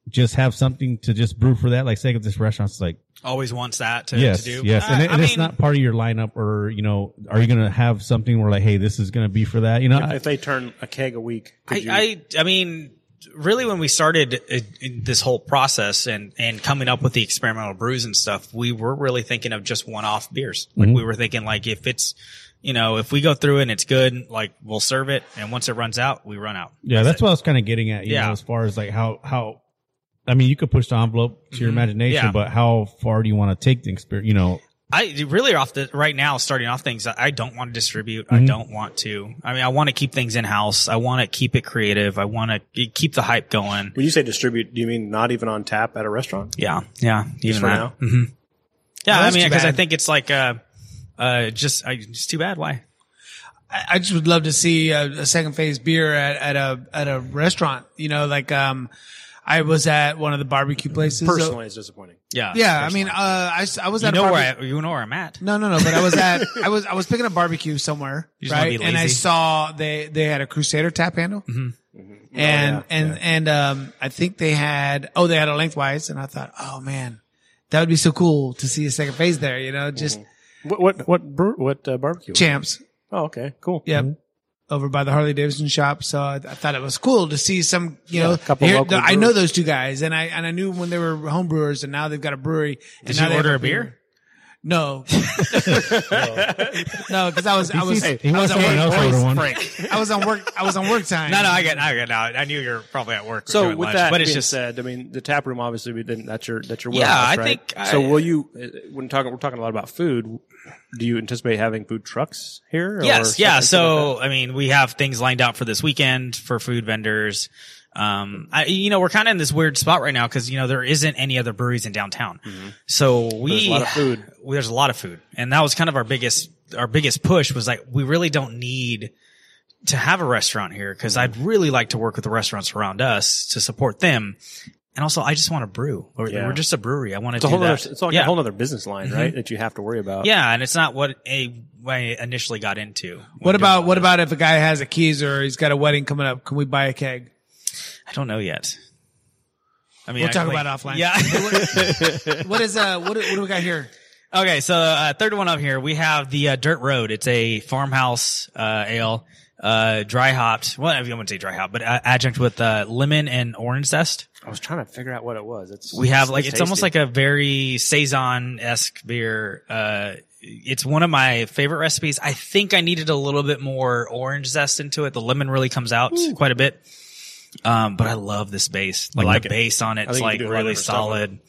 just have something to just brew for that? Like say if this restaurant's like always wants that to, yes, to do. yes, and, it, I and it's not part of your lineup, or you know, are you going to have something where like, hey, this is going to be for that? You know, I- if they turn a keg a week, I, you, I, I mean, really, when we started uh, in this whole process and and coming up with the experimental brews and stuff, we were really thinking of just one-off beers. Like we were thinking, like if it's, you know, if we go through and it's good, like we'll serve it, and once it runs out, we run out. Yeah, that's what I was kind of getting at. You Yeah. know, as far as like how how, I mean, you could push the envelope to your imagination, Mm-hmm. Yeah. but how far do you want to take the experience? You know, I really off the right now, starting off things. I don't want to distribute. Mm-hmm. I don't want to. I mean, I want to keep things in house. I want to keep it creative. I want to keep the hype going. when you say distribute, do you mean not even on tap at a restaurant? Yeah, yeah. Even for that. now? hmm Yeah, Well, I mean, because I think it's like, uh, uh, just, I, it's too bad. Why? I I just would love to see a, a second phase beer at, at a at a restaurant. You know, like um, I was at one of the barbecue places. Personally, it's disappointing. Yeah, yeah. I mean, uh, I, s- I was you at a know barbe- where I, you know where I'm at. No, no, no. But I was at I was I was picking up barbecue somewhere, You just wanna right? be And I lazy. saw they they had a Crusader tap handle, and yeah, and and um, I think they had oh they had a lengthwise, and I thought oh man, that would be so cool to see a second phase there. You know, just What what what brew, what uh, barbecue? champs. Oh, okay, cool. Yep. Over by the Harley Davidson shop. So I, I thought it was cool to see some, you know, a couple here- local I know those two guys and I, and I knew when they were home brewers and now they've got a brewery. and Did now you they order a beer? No. no, cause I was, I was, He I wants was on someone else to order one. work, I was on work, I was on work time. No, no, I get, I get. No, I knew you're probably at work. So with lunch, that but it's being just said, I mean, the tap room obviously we didn't. That's your that's your Yeah, wheelhouse, I right? think so. I- Will you uh, when talking we're talking a lot about food? Do you anticipate having food trucks here? or Yes, yeah. something like So, I mean, we have things lined out for this weekend for food vendors. Um, I, you know, we're kind of in this weird spot right now because, you know, there isn't any other breweries in downtown. Mm-hmm. So we, There's a lot of food. well, there's a lot of food. And that was kind of our biggest, our biggest push was like, we really don't need to have a restaurant here because mm-hmm. I'd really like to work with the restaurants around us to support them. And also, I just want to brew. We're, Yeah. we're just a brewery. I want to It's a do whole that. other, it's like yeah. a whole other business line, right? Mm-hmm. That you have to worry about. yeah, and it's not what a, what initially got into. What about, what about if a guy has a keys or he's got a wedding coming up? Can we buy a keg? I don't know yet. I mean, We'll I- talk like- about it offline. Yeah. What is, uh, what, do- what do we got here? okay. So, uh, third one up here, we have the uh, Dirt Road. It's a farmhouse uh, ale, uh, dry hopped. Well, I wouldn't say dry hop, but uh, adjunct with uh, lemon and orange zest. I was trying to figure out what it was. It's We have like it's almost like a very saison esque beer. Uh, it's one of my favorite recipes. I think I needed a little bit more orange zest into it. The lemon really comes out quite a bit. Um, but I love this base. Like, like the it. base on I it's like can do a lot of really different stuff solid.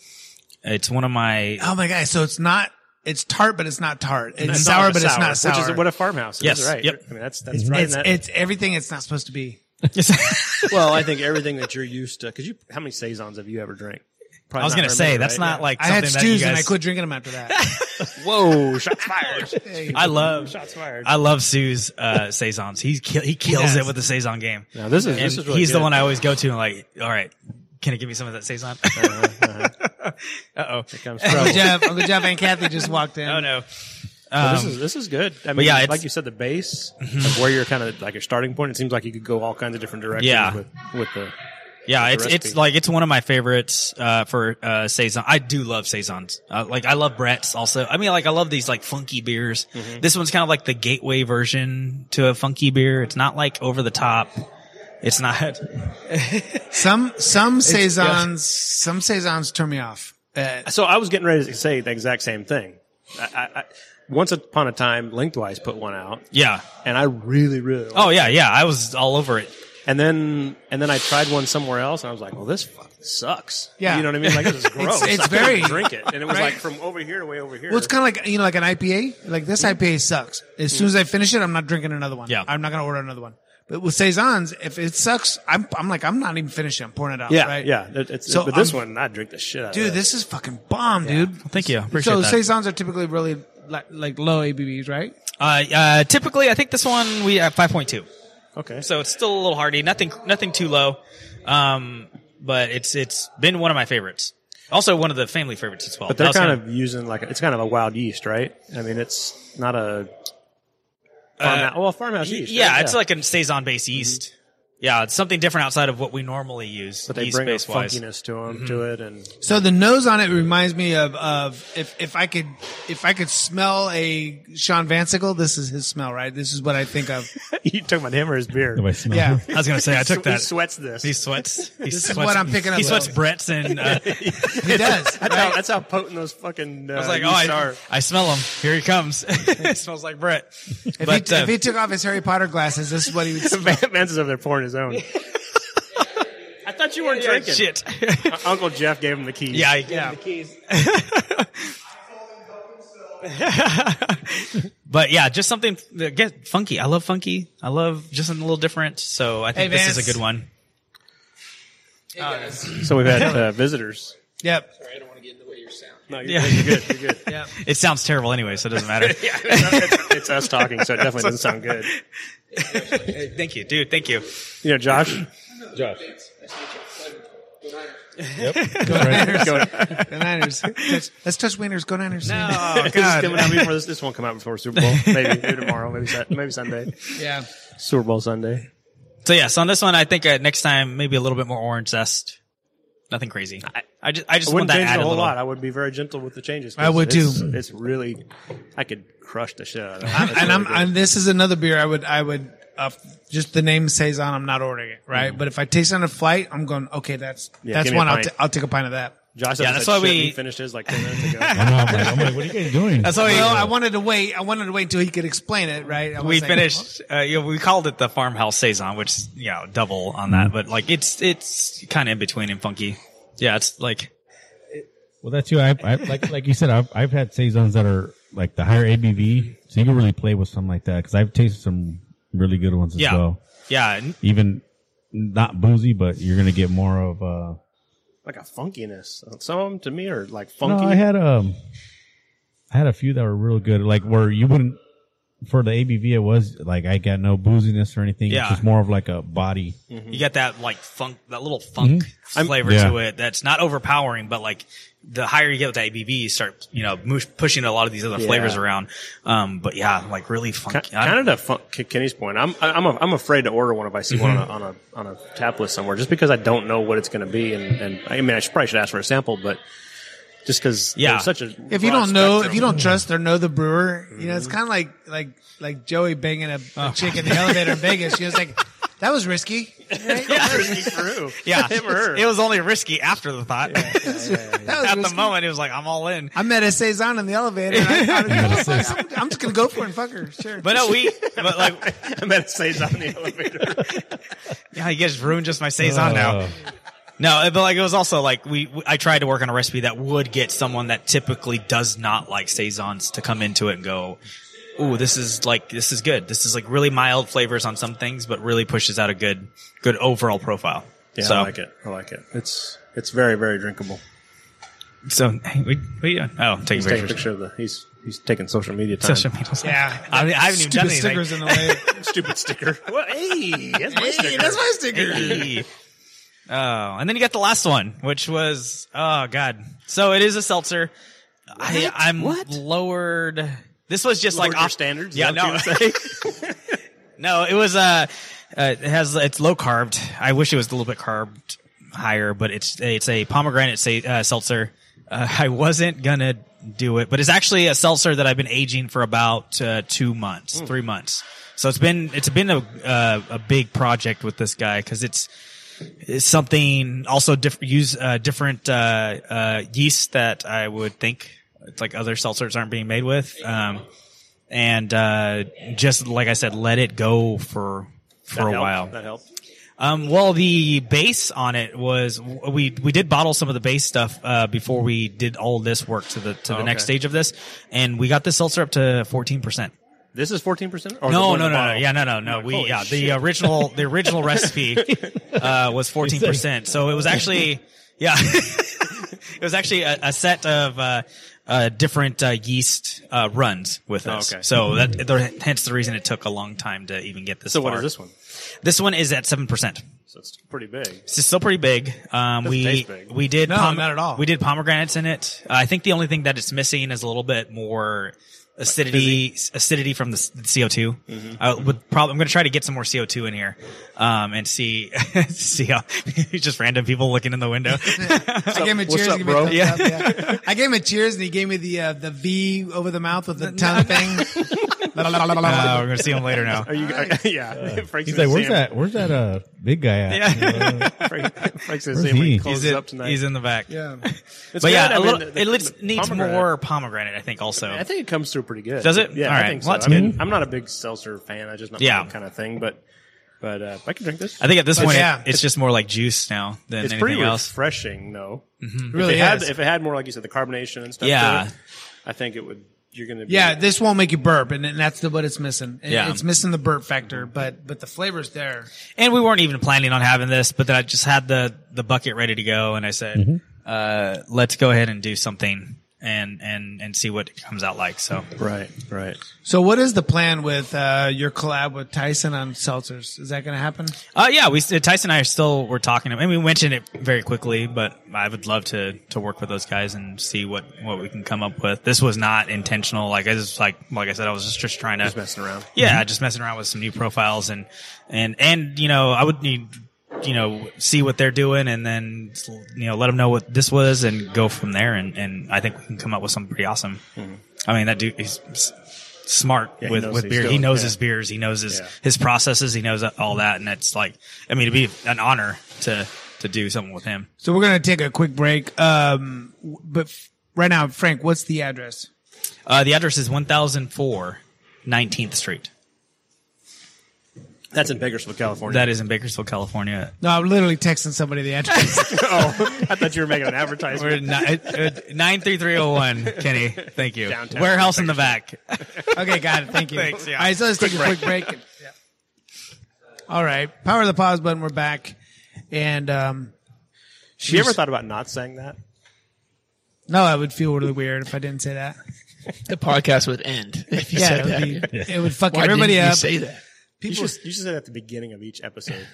It's one of my Oh my God. So it's not, it's tart, but it's not tart. It's, It's sour, not but it's not sour. Which is what a farmhouse is, Yes, right? yep. I mean, that's that's right. it's, that, it's everything it's not supposed to be. well, I think everything that you're used to. Because you, how many saisons have you ever drank? Probably I was gonna say that's right? not Yeah. like I had something that you stews and I quit drinking them after that. Whoa, shots fired. I love shots fired. I love Sue's uh, saisons. He ki- he kills does. it with the saison game. Now this is and this is really he's the one I always go to and like, all right, can you give me some of that saison? Uh oh. Here comes Uncle trouble. Jeff, Uncle Jeff and Kathy just walked in. Oh no. Well, this Um, is this is good. I mean, yeah, Mm-hmm. like you said, the base, like where you're kind of like your starting point. It seems like you could go all kinds of different directions Yeah. with with the. Yeah, the it's it's like it's one of my favorites uh, for uh, saison. I do love saisons. Uh, like I love Brett's also. I mean, like I love these like funky beers. Mm-hmm. This one's kind of like the gateway version to a funky beer. It's not like over the top. It's not. Some some saisons, some saisons turn me off. Uh, So I was getting ready to say the exact same thing. I, I, I, once upon a time, Lengthwise put one out, Yeah. and I really, really. Liked Oh yeah, yeah. I was all over it. And then and then I tried one somewhere else, and I was like, "Well, this fucking sucks." Yeah. you know what I mean? Like this is gross. it's I couldn't very- drink it, and it was right? like from over here to way over here. well, it's kind of like you know, like an IPA. Like this IPA sucks. As soon as I finish it, I'm not drinking another one. Yeah. I'm not gonna order another one. But with saisons, if it sucks, I'm I'm like I'm not even finishing. I'm pouring it out. yeah, right? yeah. It, it's, So, but this um, one, I drink the shit out Dude, of. this is fucking bomb, dude. Thank you. Appreciate So that. saisons are typically really like, like low ABVs, right? Uh, uh, typically, I think this one we at five point two. Okay. So it's still a little hardy. Nothing, nothing too low. Um, but it's it's been one of my favorites. Also, one of the family favorites as well. But they're kind of using like it's kind of a wild yeast, right? I mean, it's not a farmhouse. well, farmhouse yeast. Uh, yeah, right? it's like a saison based yeast. Yeah, it's something different outside of what we normally use. but they bring a wise. funkiness to them to it, and So the nose on it reminds me of of if if I could if I could smell a Sean Vansickle, this is his smell, right? This is what I think of. you talking about him or his beard? I smell Yeah. I was gonna say I took that. He sweats this. He sweats. He is sweats, what I'm picking up He sweats Brett's and uh, He does. That's how, that's how potent those fucking. Uh, was like, oh, I, are. I smell him. Here he comes. it smells like Brett. If, But he, uh, if he took off his Harry Potter glasses, this is what he would smell. Van- Vance is over there pouring his own. I thought you weren't drinking. shit. Uncle Jeff gave him the keys. yeah, yeah. The keys. but yeah, just something get funky. I love funky. I love just something a little different. So I think Hey, this is a good one. So we've had uh, visitors. Yep. No, you're, Yeah. good, you're good. You're good. Yep. It sounds terrible anyway, so it doesn't matter. yeah, it's, it's, it's us talking, so it definitely doesn't sound good. Thank you, dude. Thank you. You know, Josh. Go Niners. Go Niners. Touch- Let's touch winners. Go Niners. Oh This is coming out before this. This won't come out before Super Bowl. Maybe, maybe tomorrow. Maybe maybe Sunday. Yeah. Super Bowl Sunday. So yeah, so on this one, I think uh, next time maybe a little bit more orange zest. Nothing crazy. I, I just I just I wouldn't that change it added a whole lot. I would be very gentle with the changes. 'cause I would it's, too. It's really, I could crush the shit out of it. I'm, It's and really I'm, good. and this is another beer I would, I would, uh, just the name saison, I'm not ordering it, right? But if I taste it on a flight, I'm going, okay, that's Yeah, that's give me a one. I'll, pint. t- I'll take a pint of that. Josh, Yeah, yeah, that's that's why why we- he finished his like ten minutes ago. I know, I'm like, I'm like, what are you guys doing? That's why we, Well, I wanted to wait. I wanted to wait until he could explain it, right? I was we like, finished. Uh, you know, we called it the farmhouse saison, which is, you know double on that, but like it's it's kind of in between and funky. Yeah, it's like Well, that's you. I, I like like you said. I've I've had saisons that are like the higher ABV, so you can really play with something like that. Because I've tasted some really good ones as Yeah. well. yeah, Even not boozy, but you're gonna get more of uh like a funkiness. Some of them to me are like funky. No, I had um, I had a few that were real good. Like where you wouldn't for the ABV, it was like I got no booziness or anything. Yeah. It's just more of like a body. you got that like funk, that little funk I'm- flavor Yeah. to it. That's not overpowering, but like the higher you get with the ABV, you start you know mush, pushing a lot of these other flavors around. Um, but yeah, like really funky. I- kind of to fun- K- Kenny's point. I'm I'm a, I'm afraid to order one if I see one Mm-hmm. on a, on a on a tap list somewhere, just because I don't know what it's going to be. And, and I mean, I should, probably should ask for a sample, but just because Yeah. such a If you don't know, if you don't trust or know the brewer, you know, it's mm-hmm. kind of like like like Joey banging a, a oh. chick in the elevator in Vegas. She was like, "That was risky." Right? True. yeah, Him or her. it was only risky after the thought. That was At the moment, it was like I'm all in. I met a saison in the elevator. And I, I, I'm, I'm just gonna go for it and fuck her. Sure. But no, we, but like, I meant to say something in the elevator. yeah, you guys ruined just my saison now. Oh. No, but like it was also like we, we- I tried to work on a recipe that would get someone that typically does not like saisons to come into it and go, "Ooh, this is like this is good. This is like really mild flavors on some things, but really pushes out a good good overall profile." Yeah, so, I like it. I like it. It's it's very very drinkable. So hey, we, we uh, oh, take He's a taking a picture. picture of the. He's he's taking social media time. Social media. yeah, I, mean, I haven't even done stupid anything. stickers in the way. Stupid sticker. Well, hey, that's my hey, sticker. that's my sticker. Hey. Oh, and then you got the last one, which was oh god. So it is a seltzer. I, I'm lowered. This was just Lowered like your off standards. Is Yeah, that no, you no. It was uh, uh, it has it's low carbed. I wish it was a little bit carbed higher, but it's it's a pomegranate say, uh, seltzer. Uh, I wasn't gonna do it, but it's actually a seltzer that I've been aging for about uh, two months, three months. So it's been it's been a uh, a big project with this guy because it's is something also diff- use uh, different uh, uh, yeast that I would think it's like other seltzers aren't being made with, um, and uh, just like I said, let it go for for That a helped? while. That helped. Um, well, the base on it was we we did bottle some of the base stuff uh, before we did all this work to the to the Oh, next okay. stage of this, and we got the seltzer up to fourteen percent. This is fourteen percent. No, no, no, no. Yeah, no, no, no. We holy yeah, the original the original recipe uh, was fourteen percent. So it was actually yeah, it was actually a, a set of uh, uh, different uh, yeast uh, runs with us. okay. So that there, hence the reason it took a long time to even get this. So far. what is this one? This one is at seven percent. So it's pretty big. It's still pretty big. Um, we big. we did No, not at all. We did pomegranates in it. Uh, I think the only thing that it's missing is a little bit more acidity acidity from the CO 2 Mm-hmm. I would probably I'm going to try to get some more CO two in here, um, and see see how just random people looking in the window. I gave him a What's cheers. up, he gave me a bro? Yeah. up, yeah. I gave him a cheers, and he gave me the uh, the V over the mouth with the tongue thing. Uh, we're going to see them later now. Are you? Are, yeah. Frank's He's gonna like, where's that? Where's that? Uh, big guy at? Yeah. Frank, Frank's gonna see him when he? he He's closes He's in, up tonight. he's in the back. yeah. It's But yeah, good. I a mean, little, the- it the- needs pomegranate- more pomegranate, I think. Also, I think it comes through pretty good. Does it? Yeah, All I right. think so. Well, that's I mean, good. I'm not a big seltzer fan. I just not Yeah. my kind of thing, but but uh, I can drink this. I think at this But point, yeah, it, it's just more like juice now than it's anything pretty else. refreshing, though. It really if it had if it had more, like you said, the carbonation and stuff. Yeah. to it, I think it would. You're gonna. Be, Yeah, this won't make you burp, and, and that's the, what it's missing. It- Yeah. it's missing the burp factor, but but the flavor's there. And we weren't even planning on having this, but then I just had the the bucket ready to go, and I said, uh, "Let's go ahead and do something and and and see what it comes out like." So, Right. Right. So, what is the plan with uh, your collab with Tyson on seltzers? Is that going to happen? uh, yeah, we Tyson and I are still we're talking. I mean, we mentioned it very quickly, but I would love to to work with those guys and see what what we can come up with. This was not intentional. Like I just like like I said, I was just just trying to Just messing around. yeah, just messing around with some new profiles and and and you know, I would need you know see what they're doing and then you know let them know what this was and go from there and and I think we can come up with something pretty awesome. I mean, that dude he's smart Yeah, with with he's beer. He knows yeah. his beers. He knows his Yeah. his processes. He knows all that, and it's like, I mean, it'd be an honor to to do something with him. So we're gonna take a quick break. Um, but right now, Frank, what's the address? Uh, the address is 1004 19th Street. That's in Bakersfield, California. That is in Bakersfield, California. No, I'm literally texting somebody the address. oh, I thought you were making an We're advertisement. nine three three zero one. Kenny, thank you. Downtown. Warehouse in the back. okay, got it. Thank you. Thanks, yeah. All right, so let's take a quick break. Yeah. All right, power the pause button. We're back, and um, Have you ever thought about not saying that? no, I would feel really weird if I didn't say that. The podcast would end if you Yeah, said it that. would, be, it would fuck Why everybody didn't you up. say that? You should, you should say that at the beginning of each episode.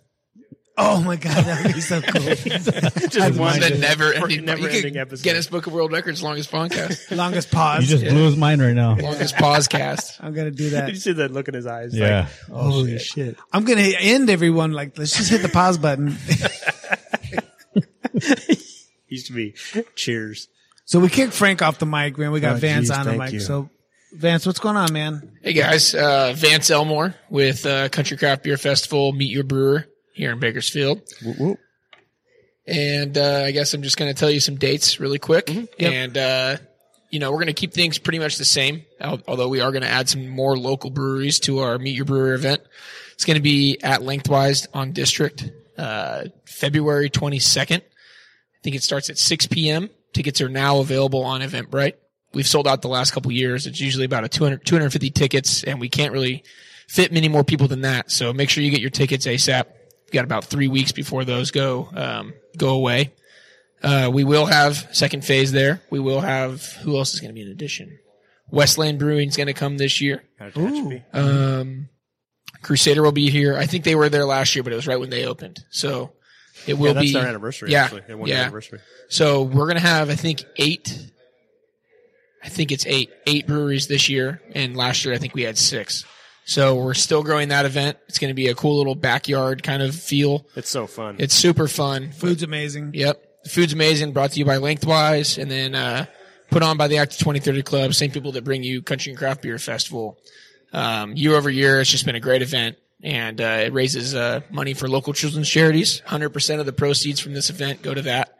oh my god, that would be so cool. Just one The never ending, never you ending could episode. Guinness Book of World Records longest podcast, Longest pause. You just blew his mind right now. longest pause cast. I'm gonna do Did that. you see that look in his eyes? Yeah. Like, holy shit. I'm gonna end everyone like let's just hit the pause button. Used to be cheers. so we kicked Frank off the mic, man. We got Oh, Vance geez, on the mic. you. So Vance, what's going on, man? Hey guys, uh, Vance Elmore with uh, Country Craft Beer Festival. Meet your brewer here in Bakersfield. Whoop, whoop. And uh, I guess I'm just going to tell you some dates really quick. Yep. And, uh, you know, we're going to keep things pretty much the same, although we are going to add some more local breweries to our Meet Your Brewer event. It's going to be at Lengthwise on District, uh, February 22nd. I think it starts at 6 p.m. Tickets are now available on Eventbrite. We've sold out the last couple years. It's usually about a 200, 250 tickets, and we can't really fit many more people than that. So make sure you get your tickets ASAP. We've got about three weeks before those go um, go away. Uh, we will have second phase there. We will have who else is going to be in addition? Westland Brewing is going to come this year. How to catch me. Um, Crusader will be here. I think they were there last year, but it was right when they opened. So it will Yeah, that's be their anniversary. Yeah, actually. Their one year yeah. anniversary. So we're gonna have, I think, eight. I think it's eight eight breweries this year, and last year I think we had six. So we're still growing that event. It's going to be a cool little backyard kind of feel. It's so fun. It's super fun. Food's amazing. Yep. The food's amazing. Brought to you by Lengthwise, and then uh, put on by the Active 2030 Club. Same people that bring you Country and Craft Beer Festival. Um, year over year, it's just been a great event, and uh, it raises uh, money for local children's charities. 100% of the proceeds from this event go to that.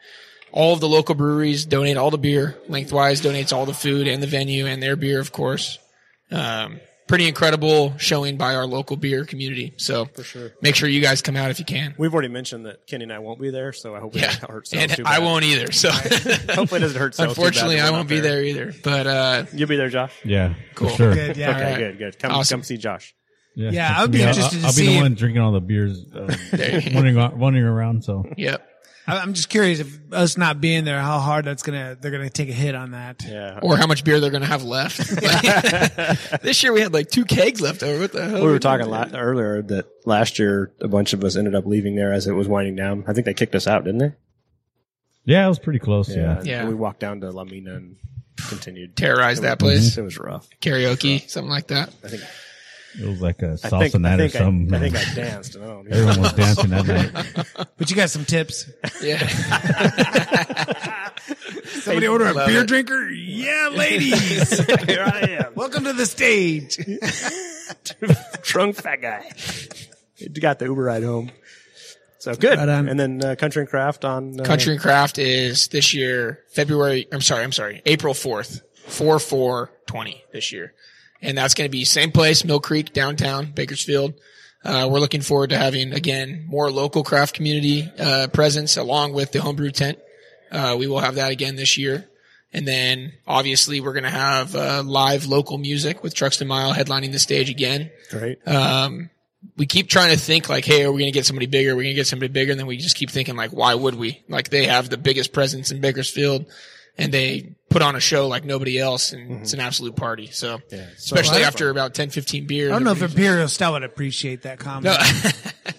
All of the local breweries donate all the beer. Lengthwise donates all the food and the venue and their beer, of course. Um, pretty incredible showing by our local beer community. So for sure. make sure you guys come out if you can. We've already mentioned that Kenny and I won't be there, so I hope it Yeah, doesn't hurt and too I won't either. So Hopefully it doesn't hurt sales too bad unfortunately, I won't be there either. But uh, You'll be there, Josh? Yeah. Cool. For sure. Good, yeah. Okay, Alright. good, good. Come, Awesome. come see Josh. Yeah, Yeah, I would be me. interested to I'll, see be the one drinking all the beers, uh, wandering, wandering around. So yep. I- I'm just curious if us not being there, how hard that's gonna they're gonna take a hit on that. Yeah. Or how much beer they're going to have left. this year we had like two kegs left over. What the hell? we were talking la- earlier that last year a bunch of us ended up leaving there as it was winding down. I think they kicked us out, didn't they? yeah, it was pretty close. Yeah. Yeah. And we walked down to Lamina and continued. Terrorized It that was- place. It was rough. Karaoke, something like that. I think. It was like a salsa think. Night or think, I, something. I think I danced. and I don't. Everyone was dancing that night. But you got some tips. Yeah. Somebody order a beer it. drinker? Yeah, ladies. Here I am, Welcome to the stage. drunk fat guy. Got the Uber ride home. So good. Right and then uh, Country and Craft on uh, Country and Craft is this year, February, I'm sorry, I'm sorry, April 4th, 4 4 20 this year. And that's going to be same place, Mill Creek, downtown, Bakersfield. Uh, we're looking forward to having, again, more local craft community, uh, presence along with the homebrew tent. Uh, we will have that again this year. And then obviously we're going to have, uh, live local music with Truxton Mile headlining the stage again. Great. Um, we keep trying to think like, hey, are we going to get somebody bigger? We're we going to get somebody bigger? And then we just keep thinking like, why would we? Like they have the biggest presence in Bakersfield and they put on a show like nobody else and it's an absolute party. So, Yeah. So especially much after fun. about 10, 15 beers. I don't know if Imperial Stout would appreciate that comment. No.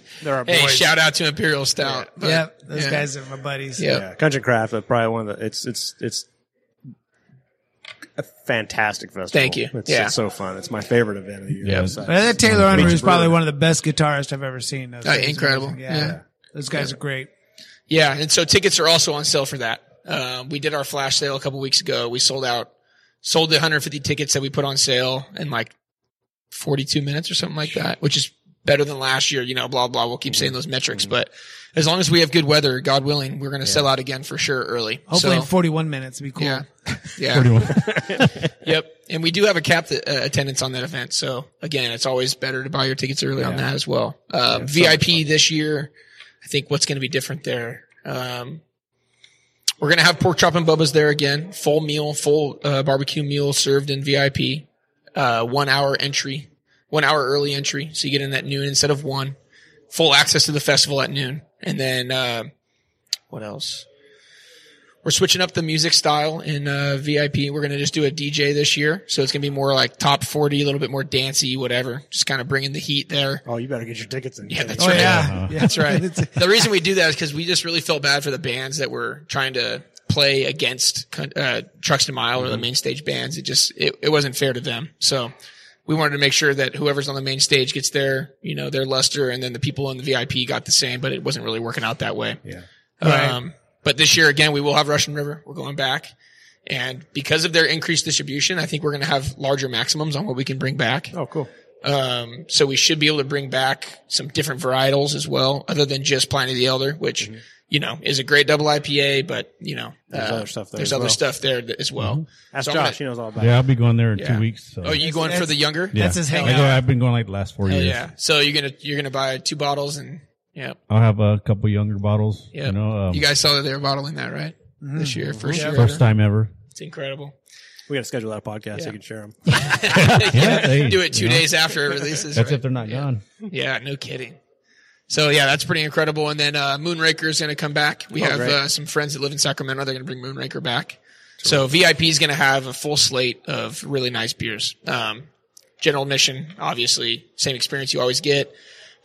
there are hey, boys. shout out to Imperial Stout. But, yeah, those yeah. guys are my buddies. Yeah. Yeah, Country Craft, uh, probably one of the. It's it's it's a fantastic festival. Thank you. It's, Yeah. it's so fun. It's my favorite event of the year. Yeah. besides- But that Taylor Unruh is probably one of the best guitarists I've ever seen. Those Uh, incredible. amazing. Yeah. Those guys are great. Yeah, and so tickets are also on sale for that. Um, we did our flash sale a couple weeks ago. We sold out sold the 150 tickets that we put on sale in like 42 minutes or something like that, which is better than last year. You know, blah blah. We'll keep saying those metrics, but as long as we have good weather, God willing, we're going to sell out again for sure early. Hopefully So, in 41 minutes. It'd be cool. yeah, yeah. 41. Yep. And we do have a capped uh, attendance on that event. So again, it's always better to buy your tickets early on that as well. Um, VIP this year, I think what's going to be different there. Um, we're going to have pork chop and bubbas there again. Full meal, full uh, barbecue meal served in VIP. Uh, one hour entry, one hour early entry. So you get in at noon instead of one. Full access to the festival at noon. And then, uh, what else? We're switching up the music style in uh, VIP. We're going to just do a DJ this year. So it's going to be more like top 40, a little bit more dancey, whatever. Just kind of bringing the heat there. Oh, you better get your tickets in. Yeah, that's Oh right. yeah. yeah. That's right. The reason we do that is because we just really felt bad for the bands that were trying to play against uh, Truxton Mile or the main stage bands. It just it, it wasn't fair to them. So we wanted to make sure that whoever's on the main stage gets their you know their luster, and then the people in the VIP got the same. But it wasn't really working out that way. Yeah. Um, but this year again, we will have Russian River. We're going back. And because of their increased distribution, I think we're going to have larger maximums on what we can bring back. Oh, cool. Um, so we should be able to bring back some different varietals as well, other than just Pliny the Elder, which, you know, is a great double IPA, but, you know, There's uh, other stuff there there's as other well. stuff there th- as well. Ask So I'm Josh. gonna- he knows all about Yeah, it. I'll be going there in Yeah. two weeks. So. Oh, you going for the younger? yeah. That's his I hangout. go, I've been going like the last four Oh, years. yeah. So you're going to, you're going to buy two bottles and, yeah. I'll have a couple younger bottles. Yeah. You know, um, you guys saw that they were bottling that, right? This year, first year. first time ever. It's incredible. We got to schedule that podcast so you can share them. Yeah, hey, Do it two you know, days after it releases. That's right? if they're not gone. Yeah, no kidding. So yeah, that's pretty incredible. And then uh, Moonraker is going to come back. We have uh, some friends that live in Sacramento. They're going to bring Moonraker back. So VIP is going to have a full slate of really nice beers. Um, general admission, obviously, same experience you always get.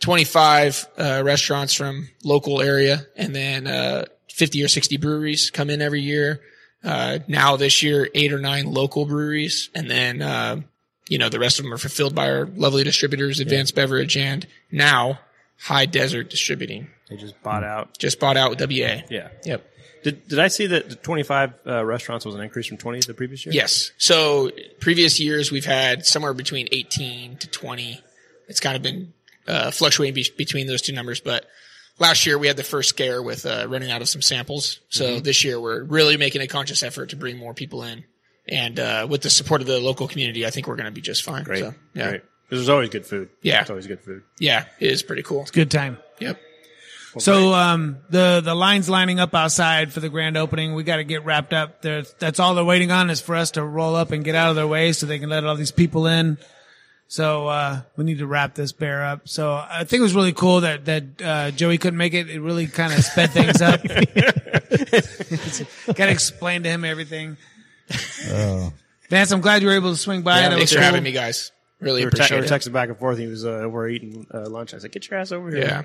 25 uh, restaurants from local area, and then uh, 50 or 60 breweries come in every year. Uh, now this year, eight or nine local breweries, and then uh, you know the rest of them are fulfilled by our lovely distributors, Advanced Beverage, and now High Desert Distributing. They just bought out. Just bought out with WA. Yeah. Yep. Did Did I see that the 25 uh, restaurants was an increase from 20 the previous year? Yes. So previous years we've had somewhere between 18 to 20. It's kind of been uh, fluctuating be- between those two numbers, but last year we had the first scare with uh, running out of some samples. So this year we're really making a conscious effort to bring more people in. And uh, with the support of the local community, I think we're going to be just fine. Great. So, yeah. Great. 'Cause there's always good food. Yeah. It's always good food. Yeah, it is pretty cool. It's a good time. Yep. So um, the the lines lining up outside for the grand opening. We got to get wrapped up. There, that's all they're waiting on is for us to roll up and get out of their way so they can let all these people in. So uh, we need to wrap this bear up. So I think it was really cool that that uh, Joey couldn't make it. It really kind of sped things up. got to explain to him everything. Vance, I'm glad you were able to swing by. Yeah, that Thanks was for cool. having me, guys. Really We were, te- appreciate we it. were texting back and forth. He was uh, over eating uh, lunch. I said, "Get your ass over here." Yeah.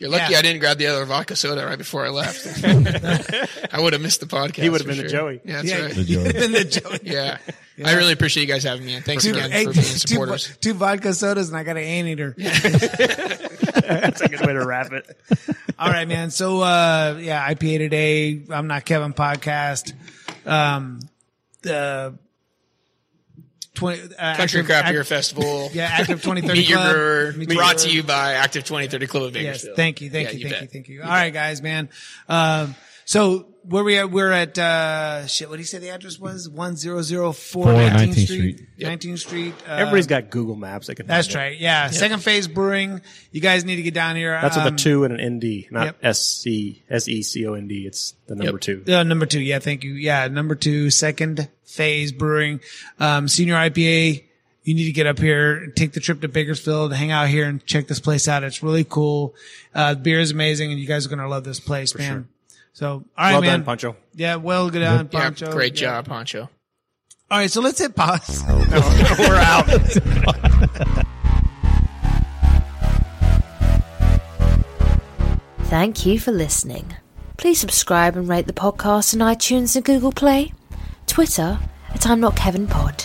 You're lucky Yeah. I didn't grab the other vodka soda right before I left. I would have missed the podcast. He would have for been the. Joey. Yeah, that's Yeah, right. The Joey. Been the Joey. Yeah. I really appreciate you guys having me, and thanks Two, again hey, for being supporters. two vodka sodas and I got an anteater. That's a good way to wrap it. All right, man. So, uh, yeah, IPA today. I'm not Kevin podcast. Um, the 20, uh, Country active- Craft act- Beer Festival. Yeah, Active 2030 Meet your Club. brewer. Meet your brought brewer. to you by Active 2030 Club of Yes, Bakersfield. thank you, thank Yeah, you, you thank bet. you, thank you. All right, guys, man. Um, so where we at? We're at uh, shit. What did he say the address was? One zero zero four Four 19th 19th Street. Street. 19th Street. Uh, Everybody's got Google Maps. They can. That's find it. right. Yeah, Second Phase Brewing. You guys need to get down here. That's with Um, a two and an ND, not yep. S C S E C O N D. It's the number Yep. two. Uh, number two. Yeah, thank you. Yeah, number two, second phase brewing, um, senior IPA. You need to get up here, take the trip to Bakersfield, hang out here and check this place out. It's really cool. Uh, the beer is amazing and you guys are going to love this place, man. sure. So, all right, well man. done, Pancho. Yeah, well, good on Yeah, Poncho. great Yeah. job, Poncho. All right, so let's hit pause. We're out. Thank you for listening. Please subscribe and rate the podcast on iTunes and Google Play. Twitter at I'm Not Kevin Pod.